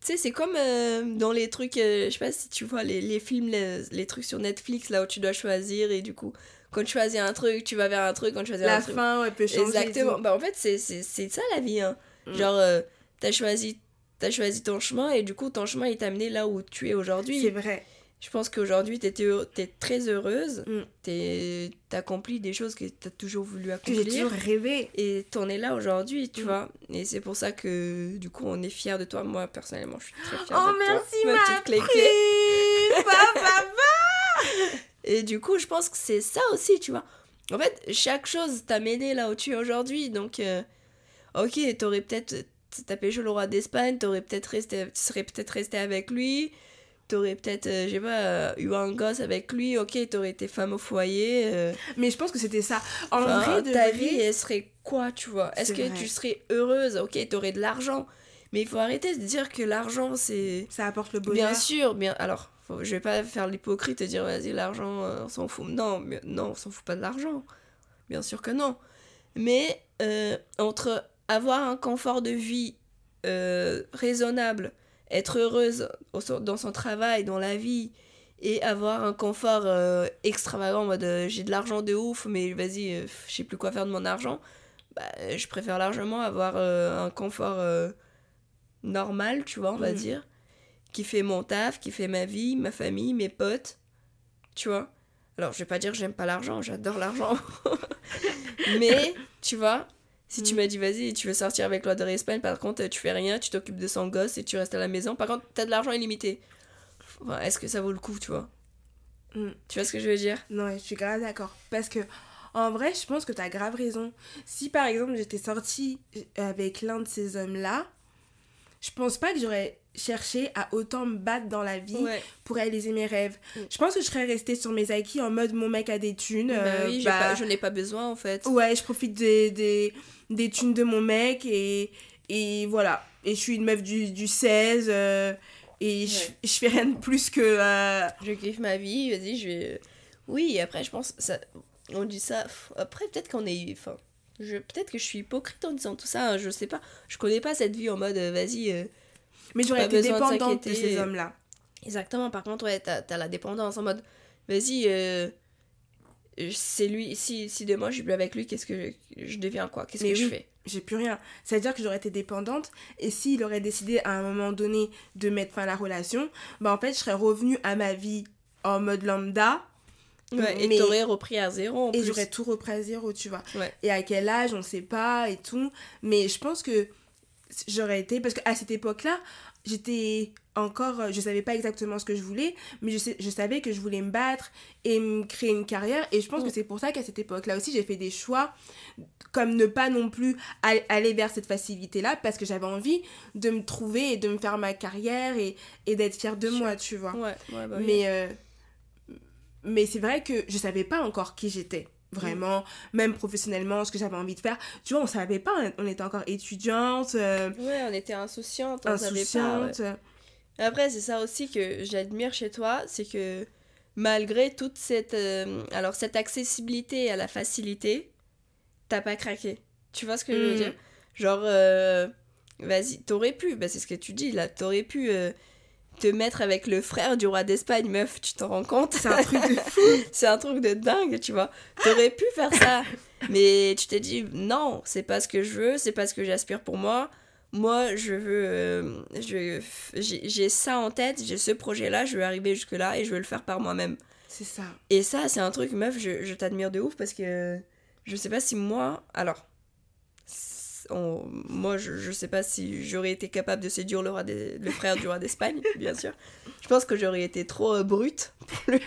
tu sais, c'est comme euh, dans les trucs, euh, je sais pas si tu vois les, les films, les, les trucs sur Netflix, là où tu dois choisir, et du coup, quand tu choisis un truc, tu vas vers un truc, quand tu choisis La un truc. fin ouais, peut changer. Exactement. Bah en fait, c'est c'est- c'est ça la vie. Hein. Mm. Genre, euh, t'as choisi, as choisi ton chemin, et du coup, ton chemin, il t'a amené là où tu es C'est aujourd'hui. vrai. Je pense qu'aujourd'hui, t'es heureux- t'es très heureuse. Mm. T'accomplis des choses que t'as toujours voulu Que accomplir. j'ai toujours rêvé. Et t'en es là aujourd'hui, tu Mm. vois. Et c'est pour ça que, du coup, on est fiers de toi. Moi, personnellement, je suis très fière Oh de merci toi. ma petite clé prime. <laughs> Papa. Et du coup, je pense que c'est ça aussi, tu vois. En fait, chaque chose t'a mené là où tu es aujourd'hui. Donc, euh, ok, t'aurais peut-être t'as pêché le roi d'Espagne, t'aurais peut-être resté, tu serais peut-être resté avec lui, t'aurais peut-être, euh, j'ai pas, euh, eu un gosse avec lui, ok, t'aurais été femme au foyer. euh, Mais je pense que c'était ça. En vrai, de ta vrai, vie, elle serait quoi, tu vois? Est-ce que vrai. tu serais heureuse? Ok, t'aurais de l'argent, mais il faut arrêter de dire que l'argent, c'est... ça apporte le bonheur. Bien sûr, bien. Alors, faut- je vais pas faire l'hypocrite et dire vas-y, l'argent, euh, on s'en fout. Non, mais- non, on s'en fout pas de l'argent. Bien sûr que non. Mais euh, entre avoir un confort de vie euh, raisonnable, être heureuse dans son travail, dans la vie, et avoir un confort euh, extravagant, en mode j'ai de l'argent de ouf, mais vas-y, je sais plus quoi faire de mon argent, bah, je préfère largement avoir un confort normal, tu vois, on va Mhm. dire, qui fait mon taf, qui fait ma vie, ma famille, mes potes, tu vois? Alors, je vais pas dire que j'aime pas l'argent, j'adore l'argent. <laughs> mais, tu vois, si tu Mhm. m'as dit, vas-y, tu veux sortir avec l'Oder Espagne, par contre, tu fais rien, tu t'occupes de son gosse et tu restes à la maison. Par contre, t'as de l'argent illimité. Enfin, Est-ce que ça vaut le coup, tu vois? Mm. Tu vois ce que je veux dire? Non, je suis grave d'accord. Parce que, en vrai, je pense que t'as grave raison. Si par exemple j'étais sortie avec l'un de ces hommes-là, je pense pas que j'aurais cherché à autant me battre dans la vie Ouais. pour réaliser mes rêves. Mm. Je pense que je serais restée sur mes acquis en mode mon mec a des thunes. Bah euh, oui, bah, pas- je n'ai pas besoin, en fait. Ouais, je profite des, des, des thunes de mon mec et, et voilà. Et je suis une meuf du, du 16 euh, et je, Ouais. je fais rien de plus que. euh, Je kiffe ma vie, vas-y, je vais... Oui, après, je pense, ça... on dit ça... Après, peut-être qu'on est... Enfin, je... peut-être que je suis hypocrite en disant tout ça, hein, je sais pas. Je connais pas cette vie en mode, vas-y... Mais j'aurais été de dépendante de ces hommes-là. Exactement, par contre, ouais, t'as t'as la dépendance en mode, vas-y, euh, c'est lui, si, si demain je suis plus avec lui, qu'est-ce que je, je deviens quoi? Qu'est-ce que je fais? J'ai plus rien. C'est-à-dire que j'aurais été dépendante et s'il aurait décidé à un moment donné de mettre fin à la relation, bah en fait, je serais revenue à ma vie en mode lambda ouais, Et t'aurais repris à zéro en et j'aurais tout repris à zéro, tu vois. Ouais. Et à quel âge, on sait pas et tout. Mais je pense que j'aurais été. Parce qu'à cette époque-là, j'étais encore. euh, Je savais pas exactement ce que je voulais, mais je, sais, je savais que je voulais me battre et me créer une carrière. Et je pense Mm. que c'est pour ça qu'à cette époque-là aussi, j'ai fait des choix comme ne pas non plus al- aller vers cette facilité-là parce que j'avais envie de me trouver et de me faire ma carrière et, et d'être fière de moi, tu vois. Ouais, ouais, bah oui. Mais, euh, mais c'est vrai que je savais pas encore qui j'étais. Vraiment, même professionnellement, ce que j'avais envie de faire. Tu vois, on savait pas, on était encore étudiante, euh, Ouais, on était insouciante, on savait pas. ouais. insouciante. Après, c'est ça aussi que j'admire chez toi, c'est que malgré toute cette, euh, alors cette accessibilité à la facilité, t'as pas craqué. Tu vois ce que je veux Mm. dire? Genre, euh, vas-y, t'aurais pu, bah c'est ce que tu dis là, t'aurais pu euh, te mettre avec le frère du roi d'Espagne, meuf, tu t'en rends compte? C'est un truc de <laughs> fou. C'est un truc de dingue, tu vois. T'aurais pu faire ça, mais tu t'es dit non, c'est pas ce que je veux, c'est pas ce que j'aspire pour moi. Moi, je veux. euh, je- j'ai j'ai ça en tête, j'ai ce projet-là, je veux arriver jusque-là et je veux le faire par moi-même. C'est ça. Et ça, c'est un truc, meuf, je, je t'admire de ouf parce que je sais pas si moi. Alors. On- moi, je, je sais pas si j'aurais été capable de séduire le, roi des- le frère du roi d'Espagne, <laughs> bien sûr. Je pense que j'aurais été trop euh, brute pour lui.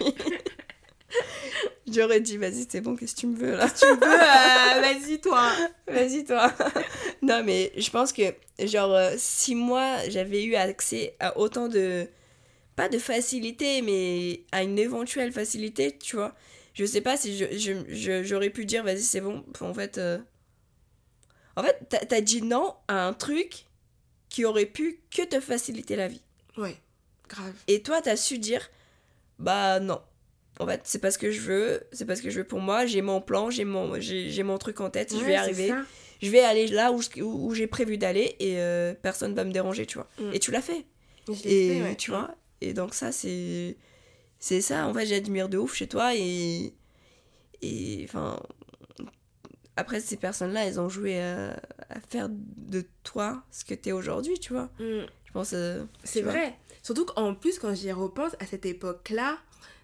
j'aurais dit, vas-y, c'est bon, qu'est-ce que tu me veux là? Tu veux, euh, vas-y, toi. Vas-y, toi. <laughs> non, mais je pense que, genre, euh, si moi, j'avais eu accès à autant de. Pas de facilité, mais à une éventuelle facilité, tu vois. Je sais pas si je, je- je- j'aurais pu dire, vas-y, c'est bon. En fait. euh, En fait, t'as, t'as dit non à un truc qui aurait pu que te faciliter la vie. Ouais, grave. Et toi, t'as su dire, bah non. En fait, c'est pas ce que je veux, c'est pas ce que je veux pour moi, j'ai mon plan, j'ai mon, j'ai, mon truc en tête, je vais arriver ça. je vais aller là où, je- où, où j'ai prévu d'aller et euh, personne va me déranger, tu vois. Mm. Et tu l'as fait. Je Et fait, ouais. tu vois. Et donc ça, c'est... C'est ça, en fait, j'admire de ouf chez toi et... Et enfin... Après, ces personnes-là, elles ont joué à, à faire de toi ce que t'es aujourd'hui, tu vois. Mm. Je pense... euh, C'est vois. vrai. Surtout qu'en plus, quand j'y repense, à cette époque-là,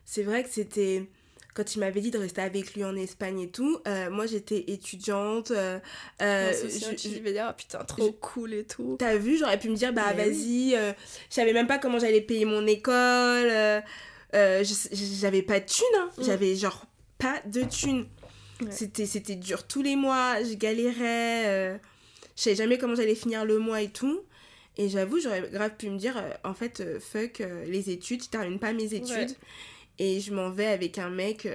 c'est vrai que c'était. Quand il m'avait dit de rester avec lui en Espagne et tout, euh, moi j'étais étudiante. euh, euh, je- tu je- vas dire, ah putain, trop cool et tout. T'as vu, j'aurais pu me dire, bah Mais vas-y, euh, je savais même pas comment j'allais payer mon école, euh, euh, j'avais pas de thunes, hein. Mm. j'avais genre pas de thunes. Ouais. C'était, c'était dur tous les mois, je galérais. euh, je savais jamais comment j'allais finir le mois et tout. Et j'avoue, j'aurais grave pu me dire, euh, en fait, euh, fuck euh, les études, je termine pas mes études. Ouais. Et je m'en vais avec un mec.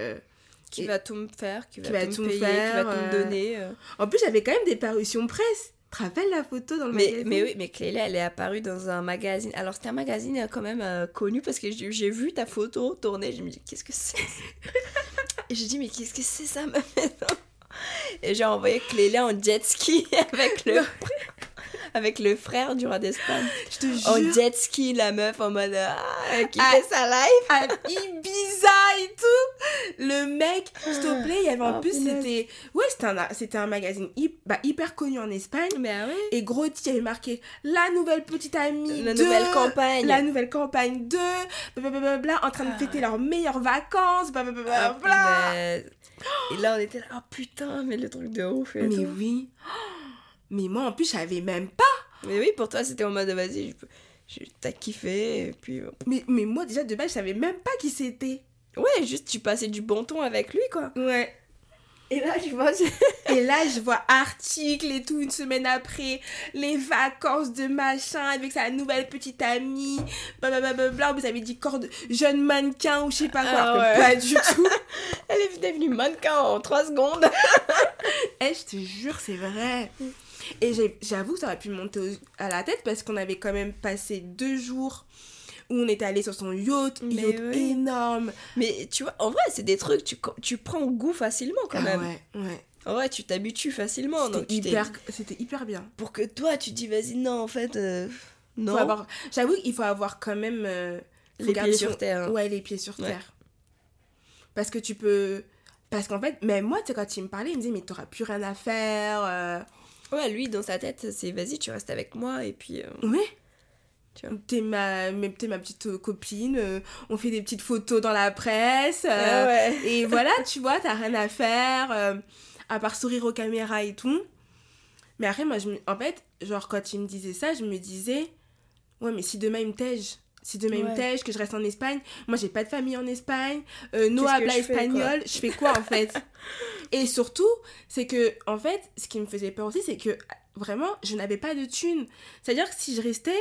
Qui Et- va tout me faire, qui va, qui va tout, me payer, faire, qui va tout me donner. En plus, j'avais quand même des parutions presse. Tu te rappelles la photo dans le Mais, magazine mais oui, mais Clélia, elle est apparue dans un magazine. Alors, c'était un magazine quand même euh, connu parce que j'ai j'ai vu ta photo tourner. Je me dis, qu'est-ce que c'est? Et je dis, mais qu'est-ce que c'est ça, ma maison? Et j'ai envoyé Clélia en jet ski <laughs> avec le, <laughs> avec le frère du roi d'Espagne. Je te En jure. jet ski, la meuf en mode, ah, qui Ah. fait sa live. à Ibiza et tout. Le mec, s'il te plaît, il y avait en Oh, plus, c'était. Ouais, c'était un, c'était un magazine hy- bah, hyper connu en Espagne. Mais ah ouais. Et gros, il y avait marqué La nouvelle petite amie. La de- nouvelle campagne. La nouvelle campagne 2. Blablabla, en train de Ah. fêter leurs meilleures vacances. Ah, Blablabla. punaise. Et là, on était là, oh putain, mais le truc de ouf. et Mais tout. oui. Mais moi, en plus, je savais même pas. Mais oui, pour toi, c'était en mode, vas-y, t'as kiffé, et puis... Mais, mais moi, déjà, de base, je savais même pas qui c'était. Ouais, juste, tu passais du bon ton avec lui, quoi. Ouais. Et là, je vois... <laughs> Et là, je vois article et tout, une semaine après, les vacances de machin avec sa nouvelle petite amie, blablabla, vous avez dit corps de jeune mannequin ou je sais pas quoi, Ah ouais. pas du tout. <laughs> Elle est devenue mannequin en 3 secondes. Eh, je te jure, c'est vrai. <laughs> Et j'avoue, ça aurait pu monter à la tête parce qu'on avait quand même passé deux jours où on était allé sur son yacht, Mais yacht oui. énorme. Mais tu vois, en vrai, c'est des trucs, tu, tu prends goût facilement, quand Ah même. ouais, ouais. En vrai, tu t'habitues facilement. C'était hyper, hyper bien. Pour que toi, tu dis, vas-y, non, en fait... euh, non. Avoir, j'avoue qu'il faut avoir quand même euh, Les pieds son- sur terre. hein. Ouais, les pieds sur Ouais. terre. Parce que tu peux. Parce qu'en fait, même moi, tu sais, quand il me parlait, il me disait, mais t'auras plus rien à faire. euh. Ouais, lui, dans sa tête, c'est vas-y, tu restes avec moi, et puis... euh, Ouais. Tu vois. T'es ma, t'es ma petite euh, copine, euh, on fait des petites photos dans la presse. euh, ouais. Et <laughs> voilà, tu vois, t'as rien à faire, euh, à part sourire aux caméras et tout. Mais après, moi, je en fait, genre, quand il me disait ça, je me disais, ouais, mais si demain il me tège, si demain il me Ouais. tège, que je reste en Espagne, moi, j'ai pas de famille en Espagne, euh, que habla je fais, quoi espagnol, je fais quoi en fait <laughs> Et surtout, c'est que, en fait, ce qui me faisait peur aussi, c'est que vraiment, je n'avais pas de thunes. C'est-à-dire que si je restais,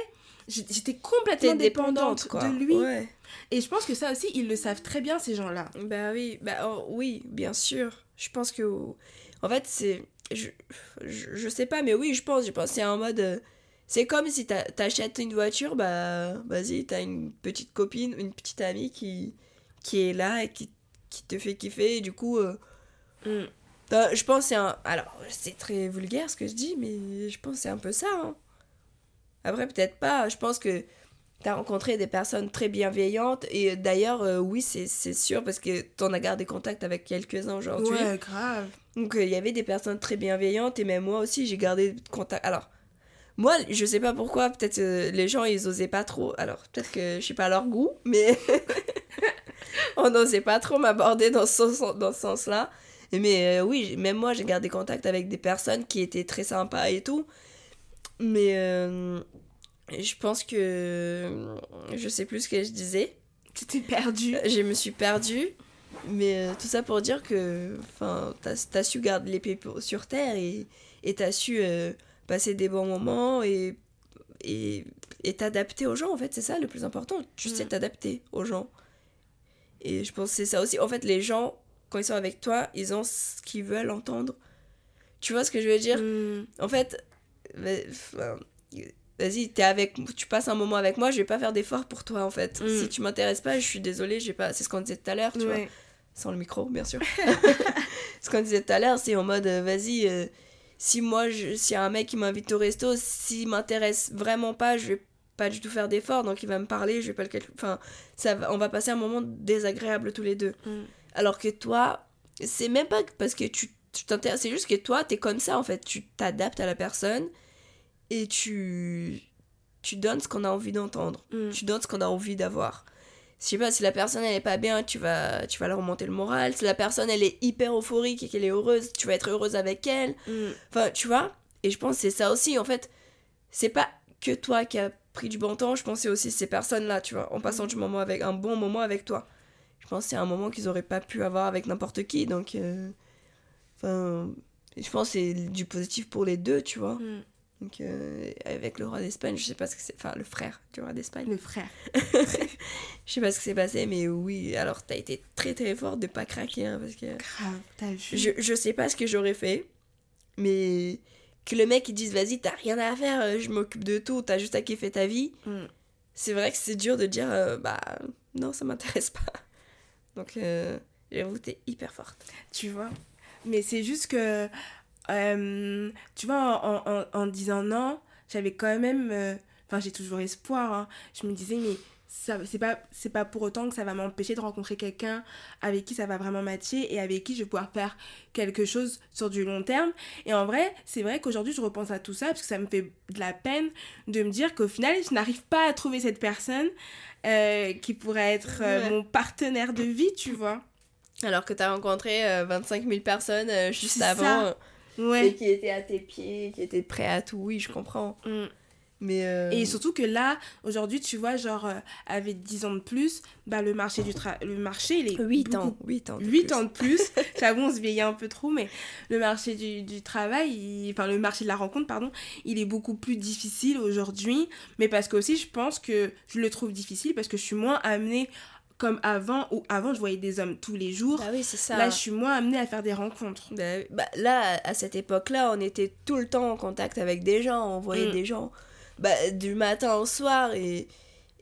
j'étais complètement dépendante, de lui. Ouais. Et je pense que ça aussi, ils le savent très bien, ces gens-là. Bah oui, bah oh, oui, bien sûr. Je pense que. En fait, c'est. Je, je, je sais pas, mais oui, je pense. Je pense c'est en mode. C'est comme si t'a- t'achètes une voiture, bah vas-y, t'as une petite copine, une petite amie qui, qui est là et qui, qui te fait kiffer. Et du coup, euh, Mm. je pense que c'est un. Alors, c'est très vulgaire ce que je dis, mais je pense que c'est un peu ça. hein. Après, peut-être pas. Je pense que t'as rencontré des personnes très bienveillantes. Et d'ailleurs, euh, oui, c'est c'est sûr, parce que t'en as gardé contact avec quelques-uns aujourd'hui. Ouais, grave. Donc, euh, il y avait des personnes très bienveillantes. Et même moi aussi, j'ai gardé contact. Alors, moi, je sais pas pourquoi. Peut-être euh, les gens, ils osaient pas trop. Alors, peut-être que je suis pas à leur goût, mais. <laughs> On n'osait pas trop m'aborder dans ce, dans ce sens-là. Mais euh, oui, même moi, j'ai gardé contact avec des personnes qui étaient très sympas et tout. Mais euh, je pense que. Je sais plus ce que je disais. Tu t'es perdue. Je me suis perdue. Mais euh, tout ça pour dire que. Enfin, t'as as su garder les pieds sur terre et et t'as su euh, passer des bons moments et. Et t'adapter aux gens, en fait, c'est ça le plus important. Tu sais Mm. t'adapter aux gens. Et je pense que c'est ça aussi. En fait, les gens, quand ils sont avec toi, ils ont ce qu'ils veulent entendre. Tu vois ce que je veux dire? Mm. En fait, vas-y, t'es avec, tu passes un moment avec moi, je vais pas faire d'efforts pour toi en fait. Mm. Si tu m'intéresses pas, je suis désolée, j'ai pas. C'est ce qu'on disait tout à l'heure, tu vois. Sans le micro, bien sûr. <laughs> ce qu'on disait tout à l'heure, c'est en mode, euh, vas-y, euh, si moi, je, s'il y a un mec qui m'invite au resto, s'il m'intéresse vraiment pas, je vais pas du tout faire d'efforts, donc il va me parler, je vais pas le calculer. Enfin, ça va, on va passer un moment désagréable tous les deux. Mm. Alors que toi, c'est même pas parce que tu tu t'intéresses, c'est juste que toi, t'es comme ça en fait. Tu t'adaptes à la personne et tu, tu donnes ce qu'on a envie d'entendre. Mm. Tu donnes ce qu'on a envie d'avoir. Je sais pas, si la personne elle est pas bien, tu vas, tu vas leur remonter le moral. Si la personne elle est hyper euphorique et qu'elle est heureuse, tu vas être heureuse avec elle. Mm. Enfin, tu vois? Et je pense que c'est ça aussi, en fait. C'est pas que toi qui as pris du bon temps, je c'est aussi ces personnes-là, tu vois, en passant du moment avec un bon moment avec toi. Je pense c'est un moment qu'ils auraient pas pu avoir avec n'importe qui, donc... euh, Enfin... je pense que c'est du positif pour les deux, tu vois. Mm. Donc, euh, avec le roi d'Espagne, je sais pas ce que c'est. Enfin, le frère du roi d'Espagne. Le frère. <laughs> Je sais pas ce qui s'est passé, mais oui, alors t'as été très très forte de pas craquer, hein, parce que. Grave, t'as vu. Je, je sais pas ce que j'aurais fait, mais que le mec il dise vas-y, t'as rien à faire, euh, je m'occupe de tout, t'as juste à kiffer ta vie. Mm. C'est vrai que c'est dur de dire euh, bah non, ça m'intéresse pas. Donc, euh, j'avoue, t'es hyper forte. Tu vois Mais c'est juste que. Euh, tu vois, en, en, en disant non, j'avais quand même. euh, Enfin, j'ai toujours espoir. hein. Je me disais, mais c'est pas, c'est pas pour autant que ça va m'empêcher de rencontrer quelqu'un avec qui ça va vraiment matcher et avec qui je vais pouvoir faire quelque chose sur du long terme. Et en vrai, c'est vrai qu'aujourd'hui, je repense à tout ça parce que ça me fait de la peine de me dire qu'au final, je n'arrive pas à trouver cette personne euh, qui pourrait être euh, Ouais. mon partenaire de vie, tu vois. Alors que t'as rencontré euh, 25 000 personnes juste avant Ouais. et qui étaient à tes pieds, qui étaient prêts à tout, oui, je comprends. Mm. Mais. euh, Et surtout que là, aujourd'hui, tu vois, genre, euh, avec 10 ans de plus, bah, le marché du tra- le marché, il est 8 beaucoup- ans, 8 ans. de 8 plus. ans de plus. <laughs> J'avoue, on se vieillit un peu trop, mais le marché du, du travail, il- enfin, le marché de la rencontre, pardon, il est beaucoup plus difficile aujourd'hui. Mais parce que aussi, je pense que je le trouve difficile parce que je suis moins amenée comme avant, où avant, je voyais des hommes tous les jours. Bah oui, c'est ça. Là, je suis moins amenée à faire des rencontres. Bah. Bah, là, à cette époque-là, on était tout le temps en contact avec des gens, on voyait Mm. des gens bah, du matin au soir et,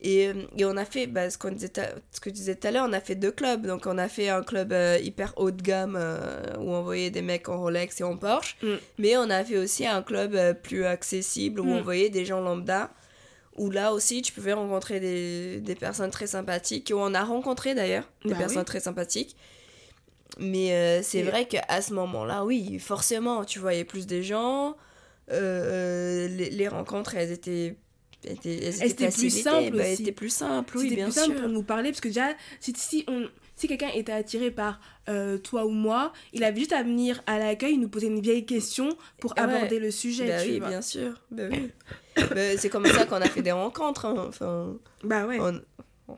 et, euh, et on a fait, bah, ce, qu'on disait ce que je disais tout à l'heure, on a fait deux clubs. Donc on a fait un club euh, hyper haut de gamme euh, où on voyait des mecs en Rolex et en Porsche, Mm. mais on a fait aussi un club euh, plus accessible où Mm. on voyait des gens lambda. Où là aussi, tu pouvais rencontrer des, des personnes très sympathiques, où on a rencontré d'ailleurs des Bah personnes oui. très sympathiques. Mais euh, c'est Et- vrai qu'à ce moment-là, oui, forcément, tu voyais plus des gens. euh, les, les rencontres, elles étaient. étaient- elles étaient, étaient plus simples bah, aussi. elles étaient plus simples, oui, C'était bien plus simple pour nous parler parce que déjà, si, si, on, si quelqu'un était attiré par euh, toi ou moi, il avait juste à venir à l'accueil nous poser une vieille question pour Ouais. aborder le sujet. Bah tu oui, vois. bien sûr. Bah oui. <coughs> Bah, c'est comme ça qu'on a fait des rencontres. hein. Enfin, Bah ouais. on... <laughs>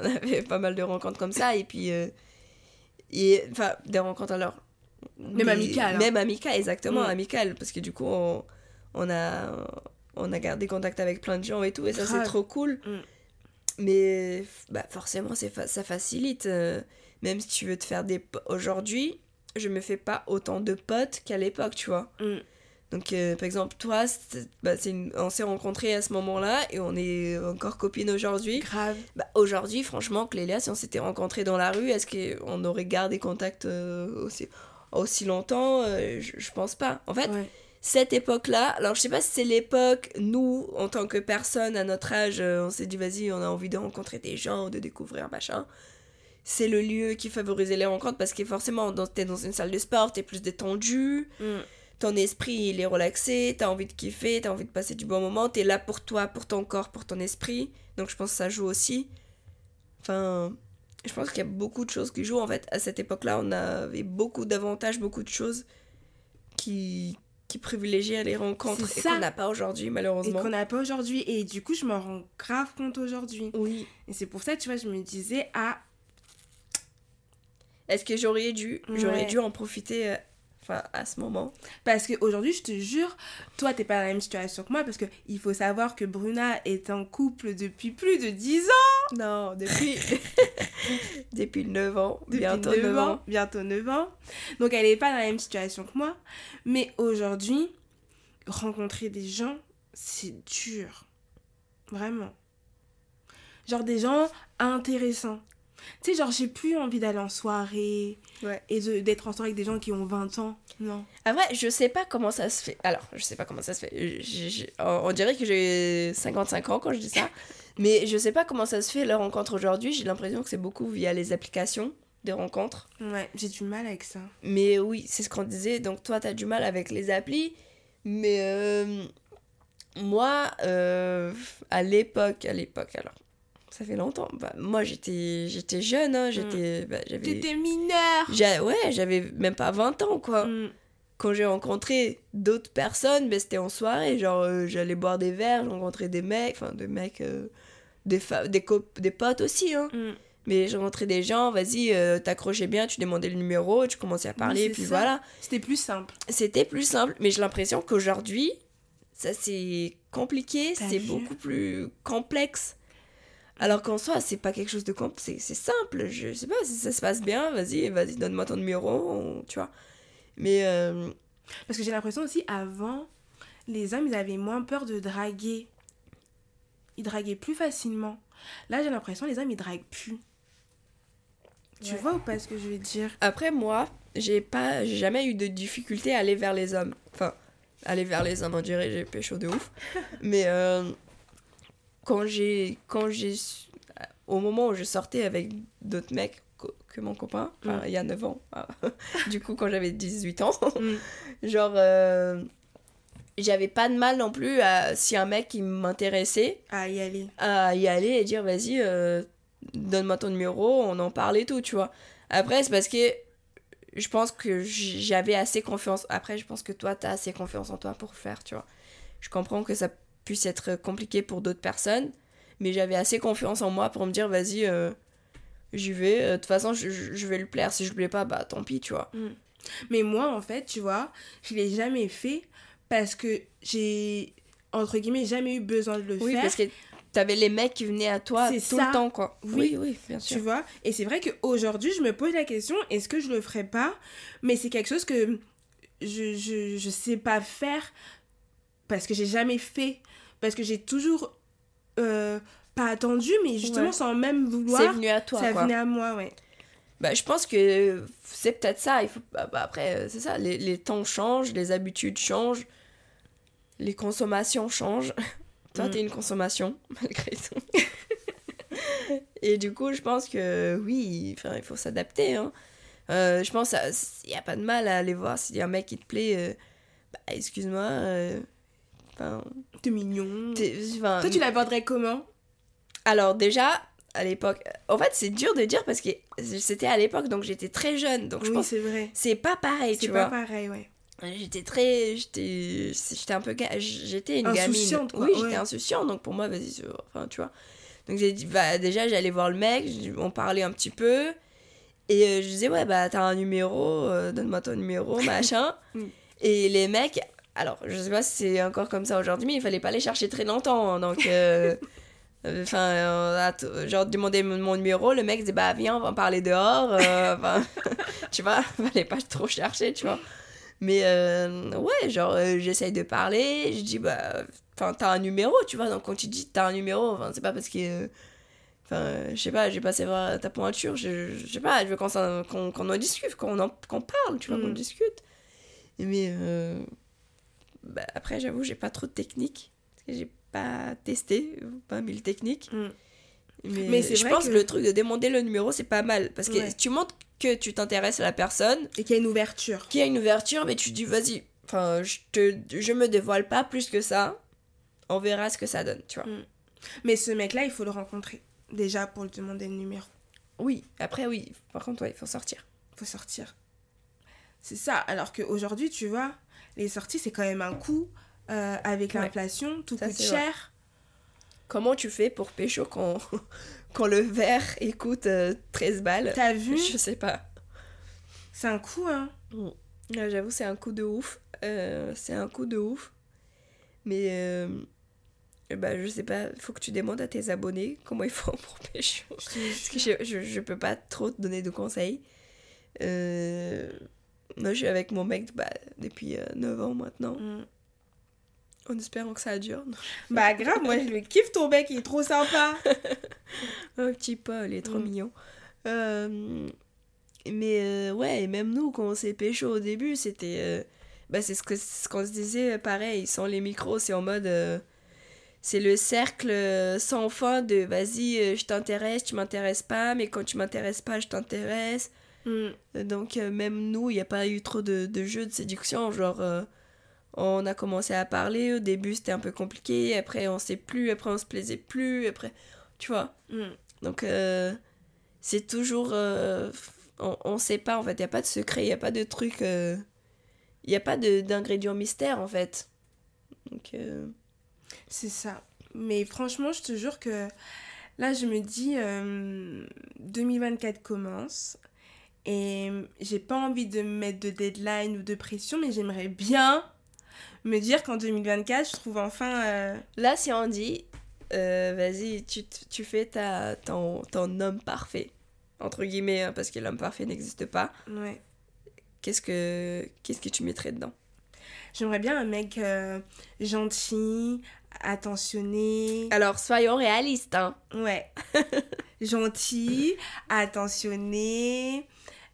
on avait pas mal de rencontres comme ça. Et puis. euh, et, enfin, des rencontres alors. Même amicales, hein. Même amicales, exactement, Mm. amicales. Parce que du coup, on, on a. On a gardé contact avec plein de gens et tout, et ça c'est trop cool. Mm. Mais bah, forcément, ça facilite. euh, même si tu veux te faire des. Aujourd'hui, je me fais pas autant de potes qu'à l'époque, tu vois. Mm. Donc, euh, par exemple, toi, bah, c'est une- on s'est rencontrés à ce moment-là et on est encore copines aujourd'hui. Grave. Bah, aujourd'hui, franchement, Clélia, si on s'était rencontrés dans la rue, est-ce qu'on aurait gardé contact euh, aussi, aussi longtemps je, je pense pas. En fait, Ouais. Cette époque-là, alors je sais pas si c'est l'époque, nous, en tant que personne à notre âge, euh, on s'est dit, vas-y, on a envie de rencontrer des gens, de découvrir machin. C'est le lieu qui favorisait les rencontres parce que forcément, t'es dans une salle de sport, t'es plus détendu Mm. ton esprit il est relaxé, t'as envie de kiffer, t'as envie de passer du bon moment, t'es là pour toi, pour ton corps, pour ton esprit. Donc je pense que ça joue aussi. Enfin, je pense qu'il y a beaucoup de choses qui jouent. En fait, à cette époque-là, on avait beaucoup d'avantages, beaucoup de choses qui, qui privilégiaient les rencontres et qu'on n'a pas aujourd'hui, Et malheureusement. qu'on n'a pas aujourd'hui. Et du coup, je m'en rends grave compte aujourd'hui. Oui. Et c'est pour ça, tu vois, je me disais, ah, Est-ce que j'aurais dû, j'aurais dû en profiter euh, enfin, à ce moment Parce qu'aujourd'hui, je te jure, toi, t'es pas dans la même situation que moi, parce que il faut savoir que Bruna est en couple depuis plus de 10 ans. Non, depuis, <laughs> depuis 9 ans, Depuis bientôt 9 9 ans. Bientôt 9 ans. Donc, elle est pas dans la même situation que moi. Mais aujourd'hui, rencontrer des gens, c'est dur. Vraiment. Genre des gens intéressants. Tu sais, genre, j'ai plus envie d'aller en soirée Ouais. et d'être en soirée avec des gens qui ont 20 ans. Non. Ah vrai, je sais pas comment ça se fait. Alors, je sais pas comment ça se fait. On on dirait que j'ai 55 ans quand je dis ça. <laughs> Mais je sais pas comment ça se fait la rencontre aujourd'hui. J'ai l'impression que c'est beaucoup via les applications de rencontres. Ouais, j'ai du mal avec ça. Mais oui, c'est ce qu'on disait. Donc toi, t'as du mal avec les applis. Mais euh, moi, euh, à l'époque, à l'époque, alors, ça fait longtemps. Bah, moi, j'étais j'étais jeune. Hein, j'étais, bah, j'avais, T'étais mineur. j'a- ouais, j'avais même pas 20 ans, quoi Mm. quand j'ai rencontré d'autres personnes, ben, c'était en soirée. Genre, euh, j'allais boire des verres, j'ai rencontré des mecs, enfin, des mecs, euh, des, fa- des, potes aussi, hein. Mm. Mais je rentrais des gens, vas-y, euh, t'accrochais bien, tu demandais le numéro, tu commençais à parler, Oui, et c'est puis ça. voilà. C'était plus simple. C'était plus simple, mais j'ai l'impression qu'aujourd'hui, ça c'est compliqué, c'est beaucoup plus complexe. Alors qu'en soi, c'est pas quelque chose de complexe, c'est simple. Je sais pas si ça se passe bien, vas-y, vas-y, donne-moi ton numéro, on- tu vois. Mais euh, Parce que j'ai l'impression aussi, avant, les hommes, ils avaient moins peur de draguer. Ils draguaient plus facilement. Là, j'ai l'impression, les hommes, ils draguent plus. Tu Ouais. vois ou pas ce que je veux dire? Après, moi, j'ai pas, j'ai jamais eu de difficulté à aller vers les hommes. Enfin, aller vers les hommes, on dirait, j'ai pécho de ouf. <laughs> Mais euh, quand j'ai, quand j'ai, su- au moment où je sortais avec d'autres mecs que mon copain, enfin, Mm. il y a 9 ans, ah, <laughs> du coup, quand j'avais 18 ans, Mm. <laughs> genre, euh, j'avais pas de mal non plus à, si un mec, il m'intéressait, À y aller. à y aller et dire vas-y euh, donne-moi ton numéro on en parle et tout tu vois après c'est parce que je pense que j'avais assez confiance après je pense que toi t'as assez confiance en toi pour faire tu vois je comprends que ça puisse être compliqué pour d'autres personnes mais j'avais assez confiance en moi pour me dire vas-y euh, j'y vais Euh, de toute façon je, vais le plaire si je le plais pas bah tant pis tu vois Mais moi, en fait, tu vois, je l'ai jamais fait parce que j'ai, entre guillemets, jamais eu besoin de le oui faire. parce que t'avais les mecs qui venaient à toi tout ça. le temps quoi Oui. oui oui bien Tu sûr vois Et c'est vrai qu'aujourd'hui, je me pose la question, est-ce que je le ferais pas? Mais c'est quelque chose que je, je, je sais pas faire parce que j'ai jamais fait. Parce que j'ai toujours euh, pas attendu, mais justement Ouais. sans même vouloir. c'est venu à toi ça quoi venait à moi, ouais. Bah, je pense que c'est peut-être ça. Il faut... bah, bah, après, euh, c'est ça. Les, les temps changent, les habitudes changent, les consommations changent. <laughs> Toi, Mm. t'es une consommation, <laughs> malgré tout. <laughs> Et du coup, je pense que oui, il faut s'adapter. Hein. Euh, je pense qu'il n'y a pas de mal à aller voir s'il y a un mec qui te plaît. euh, bah, excuse-moi. euh, enfin, T'es mignon. t'es- enfin, Toi, tu l'aborderais comment? Alors déjà, à l'époque, en fait c'est dur de dire parce que c'était à l'époque donc j'étais très jeune donc je Oui, pense c'est vrai. c'est pas pareil tu C'est pas vois. pareil, ouais. J'étais très, j'étais, j'étais un peu, ga- j'étais une gamine. Insouciante, quoi, Oui, ouais. j'étais insouciante donc pour moi vas-y, enfin tu vois. Donc j'ai dit bah déjà j'allais voir le mec, on parlait un petit peu et euh, je disais ouais bah t'as un numéro, euh, donne-moi ton numéro machin. <laughs> Et les mecs, alors je sais pas si c'est encore comme ça aujourd'hui mais il fallait pas les chercher très longtemps hein, donc. euh, <laughs> Enfin, euh, genre demander mon numéro, le mec disait bah viens on va en parler dehors, euh, <laughs> <laughs> tu vois, fallait pas trop chercher, tu vois. Mais euh, ouais, genre euh, j'essaye de parler, je dis bah enfin t'as un numéro, tu vois, donc quand tu dis t'as un numéro, enfin c'est pas parce que euh, enfin je sais pas, j'ai passé voir ta pointure, je, je sais pas, je veux qu'on qu'on en discute, qu'on en- qu'on parle, tu vois, qu'on Mm. discute. Mais euh, bah, après j'avoue, j'ai pas trop de technique, j'ai pas testé, pas mille techniques. Mm. Mais, Mais je vrai pense que- que le truc de demander le numéro, c'est pas mal. Parce que Ouais. tu montres que tu t'intéresses à la personne, Et qu'il y a une ouverture. qu'il y a une ouverture, mais tu dis, vas-y, enfin, je, te, je me dévoile pas plus que ça. On verra ce que ça donne, tu vois. Mais ce mec-là, il faut le rencontrer. Déjà, pour lui demander le numéro. Oui, après, oui. Par contre, ouais, il faut sortir. faut sortir. C'est ça. Alors qu'aujourd'hui, tu vois, les sorties, c'est quand même un coût. euh, avec Ouais. l'inflation, tout Ça, coûte vrai. cher. Comment tu fais pour pécho quand, <laughs> quand le verre il coûte euh, 13 balles? T'as vu? Je sais pas. C'est un coût, hein. Ouais, J'avoue, c'est un coup de ouf. Euh, c'est un coup de ouf. Mais euh, bah, je sais pas, il faut que tu demandes à tes abonnés comment ils <laughs> font pour pécho. Parce que je, je, je peux pas trop te donner de conseils. Euh, moi, je suis avec mon mec bah, depuis 9 ans maintenant. Mm. En espérant que ça dure. <laughs> Bah, grave, moi, je le kiffe ton mec, il est trop sympa. <laughs> Un petit Paul, il est trop Mm. mignon. Euh, mais euh, ouais, et même nous, quand on s'est pécho au début, c'était. euh, bah, c'est ce que- ce qu'on se disait, pareil, sans les micros, c'est en mode. euh, c'est le cercle euh, sans fin de vas-y, euh, je t'intéresse, tu m'intéresses pas, mais quand tu m'intéresses pas, je t'intéresse. Mm. Donc euh, même nous, il n'y a pas eu trop de, de jeux de séduction. Genre, euh, on a commencé à parler. Au début, c'était un peu compliqué. Après, on sait plus. Après, on se plaisait plus. Après, tu vois. Mm. Donc, euh, c'est toujours... euh, on, on sait pas, en fait. Il n'y a pas de secret. Il n'y a pas de truc... Il n'y a pas d'ingrédients mystères, en fait. Donc, C'est ça. Mais franchement, je te jure que là, je me dis, euh, 2024 commence et j'ai pas envie de me mettre de deadline ou de pression, mais j'aimerais bien me dire qu'en 2024, je trouve enfin. euh, Là, si on dit, euh, vas-y, tu, tu fais ta, ton, ton homme parfait, entre guillemets, hein, parce que l'homme parfait n'existe pas, ouais. qu'est-ce que, qu'est-ce que tu mettrais dedans? J'aimerais bien un mec euh, gentil, attentionné. Alors, soyons réalistes, hein. Ouais. <laughs> gentil, attentionné,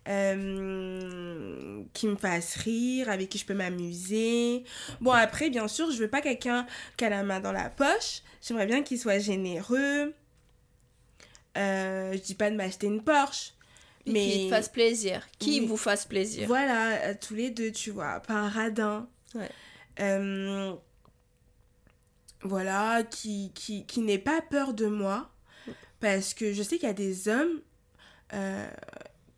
euh, qui me fasse rire, avec qui je peux m'amuser. Bon, après, bien sûr, je veux pas quelqu'un qui a la main dans la poche. J'aimerais bien qu'il soit généreux. Euh, je dis pas de m'acheter une Porsche. Mais... Qui fasse plaisir. Qui Oui. vous fasse plaisir. voilà, tous les deux, tu vois, pas un radin. Ouais. Euh, voilà, qui, qui, qui n'ait pas peur de moi. Parce que je sais qu'il y a des hommes euh,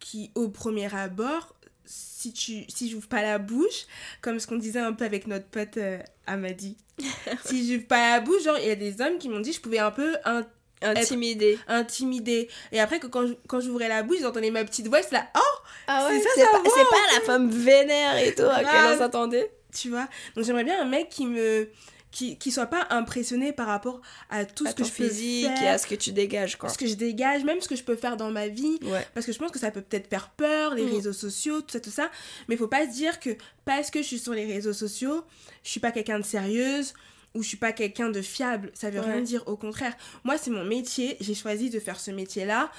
qui, au premier abord, si tu si j'ouvre pas la bouche, comme ce qu'on disait un peu avec notre pote euh, Amadi, <laughs> si j'ouvre pas la bouche, genre, il y a des hommes qui m'ont dit que je pouvais un peu in- Intimidé. intimider. Et après, que quand, quand j'ouvrais la bouche, j'entendais ma petite voix, c'est là, oh, Ah C'est ouais, ça, c'est ça pas, pas la femme vénère et tout à laquelle Grave. on s'attendait. tu vois? Donc j'aimerais bien un mec qui me qui, qui soit pas impressionné par rapport à tout à ce que je peux physique et faire à ce que tu dégages, quoi. ce que je dégage même ce que je peux faire dans ma vie. Ouais. parce que je pense que ça peut peut-être faire peur les Mm. réseaux sociaux tout ça tout ça. Mais faut pas se dire que parce que je suis sur les réseaux sociaux je suis pas quelqu'un de sérieuse ou je suis pas quelqu'un de fiable. Ça veut rien dire au contraire. Moi c'est mon métier. J'ai choisi de faire ce métier là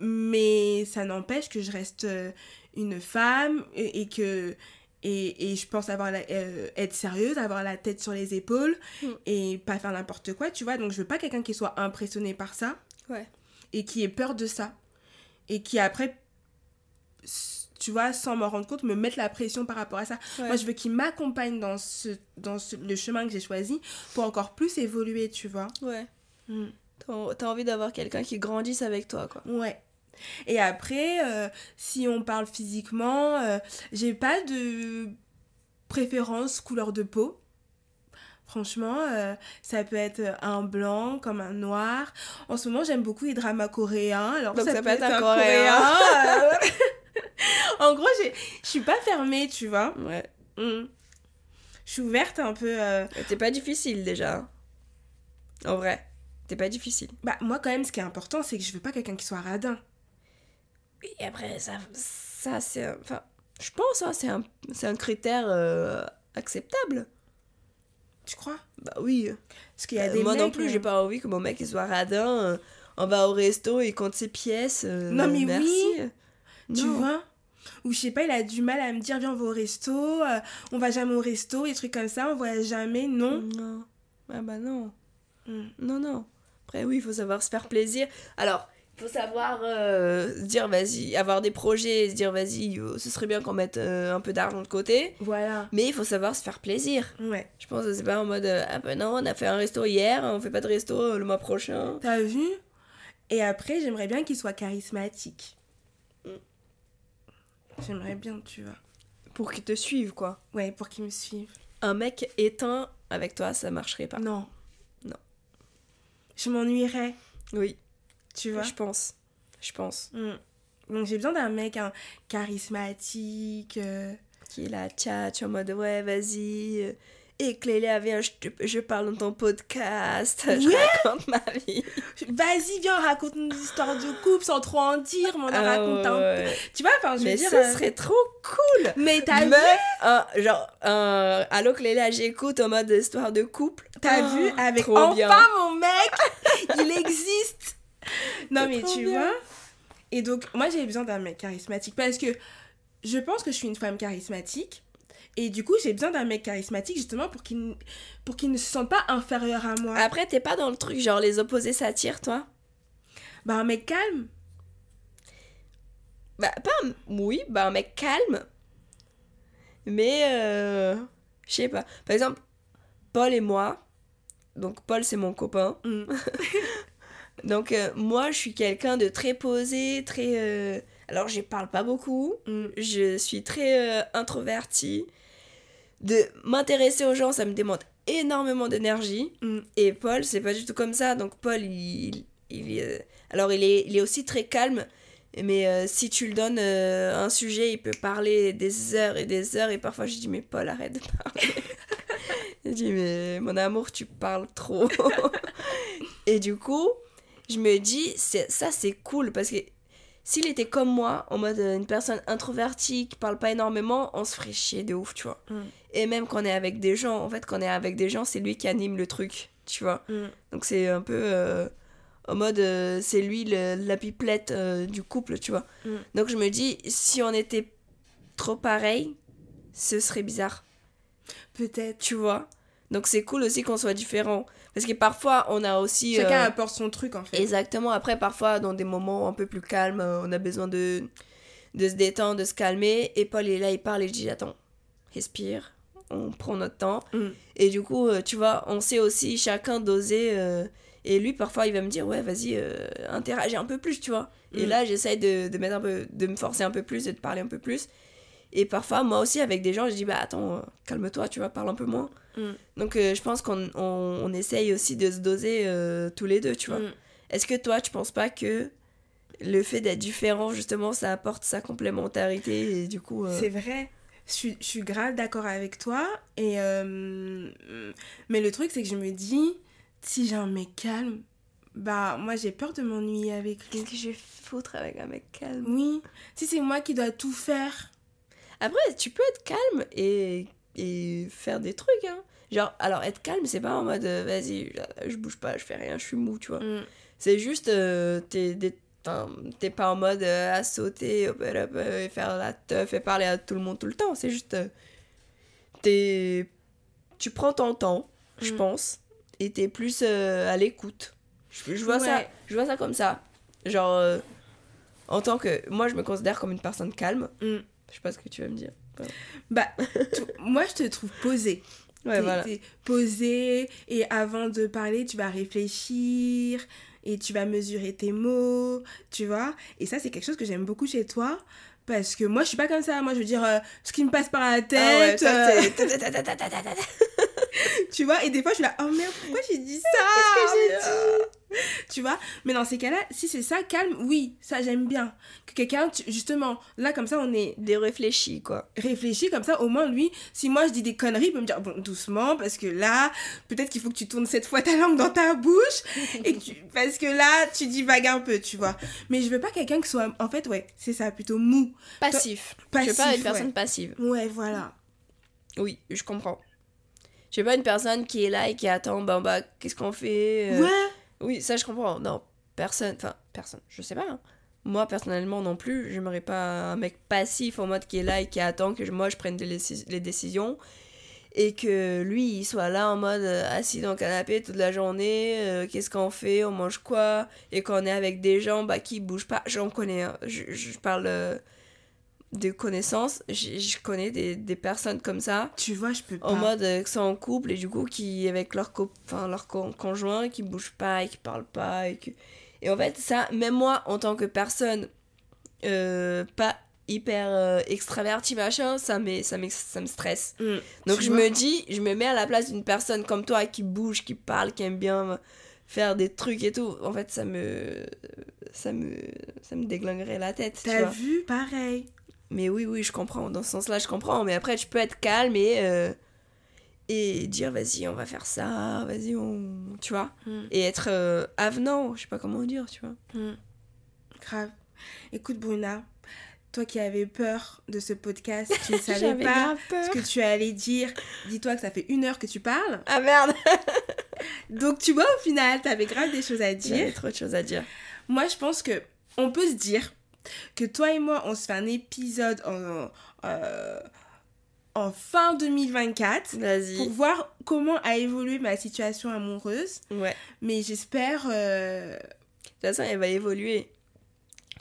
mais ça n'empêche que je reste euh, une femme et, et que et, et je pense avoir la- euh, être sérieuse avoir la tête sur les épaules Mm. et pas faire n'importe quoi tu vois donc je veux pas quelqu'un qui soit impressionné par ça Ouais. et qui ait peur de ça et qui après tu vois sans m'en rendre compte me mettre la pression par rapport à ça Ouais. moi je veux qu'il m'accompagne dans ce dans ce- le chemin que j'ai choisi pour encore plus évoluer tu vois Ouais. Mm. T'as t'as envie d'avoir quelqu'un qui grandisse avec toi, quoi. Ouais. Et après, euh, si on parle physiquement, euh, j'ai pas de préférence couleur de peau. Franchement, euh, ça peut être un blanc comme un noir. En ce moment, j'aime beaucoup les dramas coréens. Alors Donc ça peut être un Coréen. <laughs> en gros, je suis pas fermée, tu vois. Ouais. Mm. Je suis ouverte un peu. T'es pas difficile déjà. En vrai. T'es pas difficile. Bah, moi, quand même, ce qui est important, c'est que je veux pas quelqu'un qui soit radin. Et après, ça, ça c'est. Enfin, je pense, hein, c'est un, un critère euh, acceptable. Tu crois? Bah oui. Parce qu'il y a Euh, des moi non plus, euh, j'ai pas envie que mon mec il soit radin. euh, on va au resto, il compte ses pièces. euh, Non, mais merci. Tu Non. vois? Ou je sais pas, il a du mal à me dire viens on va au resto, euh, on va jamais au resto, des trucs comme ça, on voyage jamais, non. Non. Ah bah non. Mm. Non, non. Après, oui, il faut savoir se faire plaisir. Alors, faut savoir euh, se dire, vas-y, avoir des projets, se dire, vas-y, euh, ce serait bien qu'on mette euh, un peu d'argent de côté. Voilà. Mais il faut savoir se faire plaisir. Ouais. Je pense que c'est pas en mode, euh, ah ben non, on a fait un resto hier, on fait pas de resto euh, le mois prochain. T'as vu? Et après, j'aimerais bien qu'il soit charismatique. Mm. J'aimerais bien, tu vois. Pour qu'ils te suivent, quoi. Ouais, pour qu'il me suive. Un mec éteint avec toi, ça marcherait pas. Non. Non. Je m'ennuierais, Oui, tu vois. je pense. Je pense. Mm. Donc j'ai besoin d'un mec hein, charismatique. euh, Qui est là, tchatch, en mode, ouais, vas-y. euh, Et Clélia, viens, je, te- je parle dans ton podcast. <laughs> Je raconte ma vie. Vas-y, viens, raconte-nous des histoires de couple sans trop en dire, mais on en Ah raconte un peu. Tu vois, enfin, je veux Mais dire. ce euh, serait trop cool. Mais t'as Mais, vu un- genre, un Allô Clélia, j'écoute en mode histoire de couple. T'as Oh, vu avec enfin bien. mon mec, il existe. Non mais tu bien. vois. Et donc moi j'ai besoin d'un mec charismatique parce que je pense que je suis une femme charismatique et du coup j'ai besoin d'un mec charismatique justement pour qu'il pour qu'il ne se sente pas inférieur à moi. Après, t'es pas dans le truc genre les opposés s'attirent, toi? Bah un mec calme. Bah, pas un... Oui, bah un mec calme. Mais, euh... Je sais pas. Par exemple, Paul et moi. Donc, Paul, c'est mon copain. Mm. <laughs> Donc, euh, moi, je suis quelqu'un de très posé, très... euh, Alors, je parle pas beaucoup. Mm. Je suis très euh, introvertie. De m'intéresser aux gens, ça me demande énormément d'énergie. Mm. Et Paul, c'est pas du tout comme ça. Donc, Paul, il, il, Alors, il est, il est aussi très calme, mais euh, si tu le donnes euh, un sujet, il peut parler des heures et des heures. Et parfois, je dis, mais Paul, arrête de parler. <laughs> je dis, mais mon amour, tu parles trop. <laughs> et du coup, je me dis, ça, c'est cool parce que s'il était comme moi, en mode euh, une personne introvertie qui parle pas énormément, on se ferait chier de ouf, tu vois. Mm. Et même quand on est avec des gens, en fait, quand on est avec des gens, c'est lui qui anime le truc, tu vois. Mm. Donc c'est un peu euh, en mode, euh, c'est lui le- la pipelette euh, du couple, tu vois. Mm. Donc je me dis, si on était trop pareil, ce serait bizarre, Peut-être. tu vois. Donc c'est cool aussi qu'on soit différents. Parce que parfois, on a aussi... Chacun euh, apporte son truc en fait. Exactement. Après, parfois, dans des moments un peu plus calmes, euh, on a besoin de, de se détendre, de se calmer. Et Paul est là, il parle et je dis Attends, respire, on prend notre temps. Mm. Et du coup, euh, tu vois, on sait aussi chacun doser. euh, et lui, parfois, il va me dire Ouais, vas-y, euh, interagis un peu plus, tu vois. Et Mm. là, j'essaye de, de, mettre un peu, de me forcer un peu plus, et de parler un peu plus. Et parfois, moi aussi, avec des gens, je dis Bah attends, euh, calme-toi, tu vois, parle un peu moins. Mm. Donc, euh, je pense qu'on on, on essaye aussi de se doser euh, tous les deux, tu vois. Mm. Est-ce que toi, tu penses pas que le fait d'être différent, justement, ça apporte sa complémentarité et du coup. euh, C'est vrai. Je suis, je suis grave d'accord avec toi. Et euh, Mais le truc, c'est que je me dis, si j'ai un mec calme, bah moi j'ai peur de m'ennuyer avec lui. Qu'est-ce que je vais foutre avec un mec calme? Oui. Si c'est moi qui dois tout faire. Après, tu peux être calme et, et faire des trucs, hein. Genre, alors être calme, c'est pas en mode euh, vas-y, je bouge pas, je fais rien, je suis mou, tu vois. Mm. C'est juste, euh, t'es pas en mode euh, à sauter hop, hop, hop, et faire la teuf et parler à tout le monde tout le temps. C'est juste, euh, t'es, tu prends ton temps, je Mm. pense, et t'es plus à l'écoute. Je, je vois ça, je vois ça comme ça. Genre, en tant que, moi, je me considère comme une personne calme. Mm. Je sais pas ce que tu vas me dire. Bah, moi je te trouve posée. Ouais, T'es- voilà. t'es posée et avant de parler, tu vas réfléchir et tu vas mesurer tes mots, tu vois. Et ça, c'est quelque chose que j'aime beaucoup chez toi. Parce que moi, je suis pas comme ça. Moi, je veux dire, euh, ce qui me passe par la tête. Ah ouais, toi, euh, <laughs> tu vois, et des fois, je suis là, oh merde, pourquoi j'ai dit ça Qu'est-ce que j'ai dit Tu vois, mais dans ces cas-là, si c'est ça, calme, oui, ça j'aime bien. Que quelqu'un, justement, là, comme ça, on est. Des quoi. Réfléchis, comme ça, au moins, lui, si moi je dis des conneries, il peut me dire, bon, doucement, parce que là, peut-être qu'il faut que tu tournes cette fois ta langue dans ta bouche, <laughs> parce que là, tu divagues un peu, tu vois. Mais je veux pas quelqu'un qui soit. En fait, ouais, c'est ça, plutôt mou. Passif. Toi... passif je veux pas une personne passive. Ouais, voilà. Oui, je comprends. Je suis pas une personne qui est là et qui attend, bah, bah qu'est-ce qu'on fait euh, ouais Oui, ça je comprends. Non, personne, enfin, personne, je sais pas. hein. Moi, personnellement, non plus, j'aimerais pas un mec passif en mode qui est là et qui attend que je- moi je prenne les décisions. Et que lui, il soit là en mode euh, assis dans le canapé toute la journée, euh, qu'est-ce qu'on fait, on mange quoi, et qu'on est avec des gens bah, qui bougent pas. J'en connais, hein. je, je parle euh, de connaissances, je, connais des, des personnes comme ça. Tu vois je peux pas. en mode euh, qui sont en couple et du coup qui avec leur co- enfin, leur con- conjoint qui bouge pas et qui parle pas et que et en fait ça même moi en tant que personne euh, pas hyper euh, extravertie machin ça me ça me ça me stresse. Mm. donc Tu je vois. me dis je me mets à la place d'une personne comme toi qui bouge qui parle qui aime bien faire des trucs et tout. En fait ça me ça me ça me déglinguerait la tête t'as vu pareil Mais oui, oui, je comprends. Dans ce sens-là, je comprends. Mais après, tu peux être calme et, euh, et dire, vas-y, on va faire ça, vas-y, on... Tu vois Mm. Et être euh, avenant, je sais pas comment dire, tu vois. Mm. grave écoute Bruna toi qui avais peur de ce podcast tu ne <laughs> savais J'avais pas ce que tu allais dire dis-toi que ça fait une heure que tu parles Ah merde <laughs> Donc tu vois, au final, t'avais grave des choses à J'avais dire. trop de choses à dire. Moi, je pense que on peut se dire que toi et moi, on se fait un épisode en, euh, en fin 2024 pour voir comment a évolué ma situation amoureuse. Ouais. Mais j'espère... euh, De toute façon, elle va évoluer.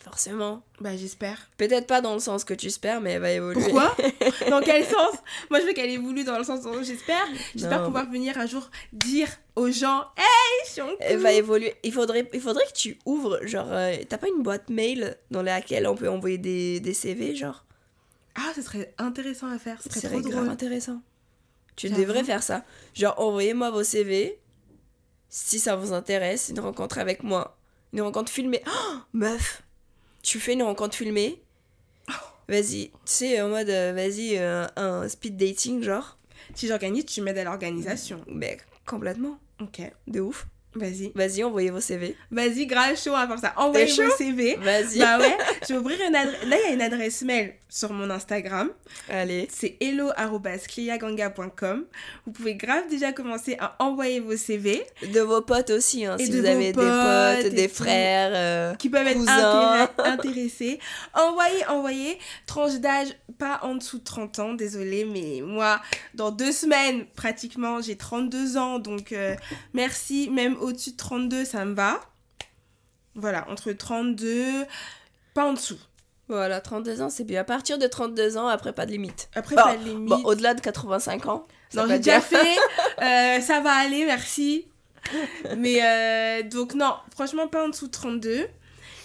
Forcément. Bah, j'espère. Peut-être pas dans le sens que tu espères, mais elle va évoluer. Pourquoi? <laughs> Dans quel sens? Moi, je veux qu'elle évolue dans le sens où j'espère. J'espère pouvoir venir un jour dire aux gens Hey, je suis en Elle va évoluer. Il faudrait, il faudrait que tu ouvres, genre, euh, t'as pas une boîte mail dans laquelle on peut envoyer des, des CV, genre? Ah, ce serait intéressant à faire. Ce serait trop grave drôle. intéressant. Tu devrais faire ça. Genre, envoyez-moi vos CV. Si ça vous intéresse, une rencontre avec moi. Une rencontre filmée. Oh, meuf, tu fais une rencontre filmée. Vas-y, tu sais, en mode, euh, vas-y, euh, un speed dating, genre. Si j'organise, tu m'aides à l'organisation. Mais complètement. Ok. De ouf. Vas-y. Vas-y, envoyez vos CV. Vas-y, grave chaud à faire ça. Envoyez vos CV. Vas-y. Bah ouais, <laughs> je vais ouvrir une adresse. Là, il y a une adresse mail sur mon Instagram. Allez. C'est hello.cliaganga.com. Vous pouvez grave déjà commencer à envoyer vos CV De vos potes aussi, hein, Et si vous avez potes des potes, des frères. euh, qui peuvent être Cousins. intéré- <laughs> intéressés. Envoyez, envoyez. Tranche d'âge pas en dessous de 30 ans, désolé, mais moi, dans deux semaines, pratiquement, j'ai 32 ans, donc euh, merci. Même au-dessus de 32, ça me va. Voilà, entre 32, pas en dessous. Voilà, 32 ans, c'est bien. À partir de 32 ans, après, pas de limite. Après, Bon, pas de limite. Bon, au-delà de 85 ans. Non, j'ai déjà fait. <laughs> Euh, ça va aller, merci. Mais euh, donc, non, franchement, pas en dessous de 32.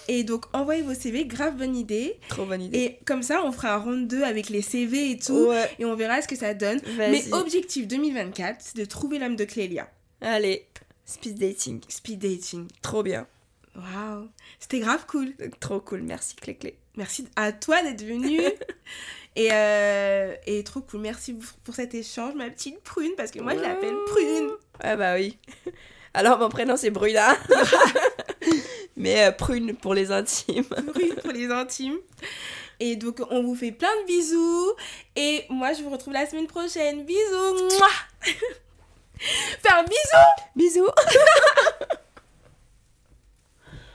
Et donc, envoyez vos CV, grave bonne idée. Trop bonne idée. Et comme ça, on fera un round 2 avec les CV et tout. Ouais, Et on verra ce que ça donne. Mais objectif 2024, c'est de trouver l'âme de Clélia. Allez, speed dating. Speed dating. Trop bien. Waouh. C'était grave cool. Trop cool. Merci, Clé Clé. Merci à toi d'être venu. <laughs> et, euh, et trop cool. Merci pour- cet échange, ma petite prune, parce que moi, je l'appelle prune. Ah bah oui. <laughs> Alors, mon prénom, c'est Bruna. <laughs> Mais euh, prune pour les intimes. Prune pour les intimes. Et donc, on vous fait plein de bisous. Et moi, je vous retrouve la semaine prochaine. Bisous. Mouah. Faire un bisou Bisous. <laughs>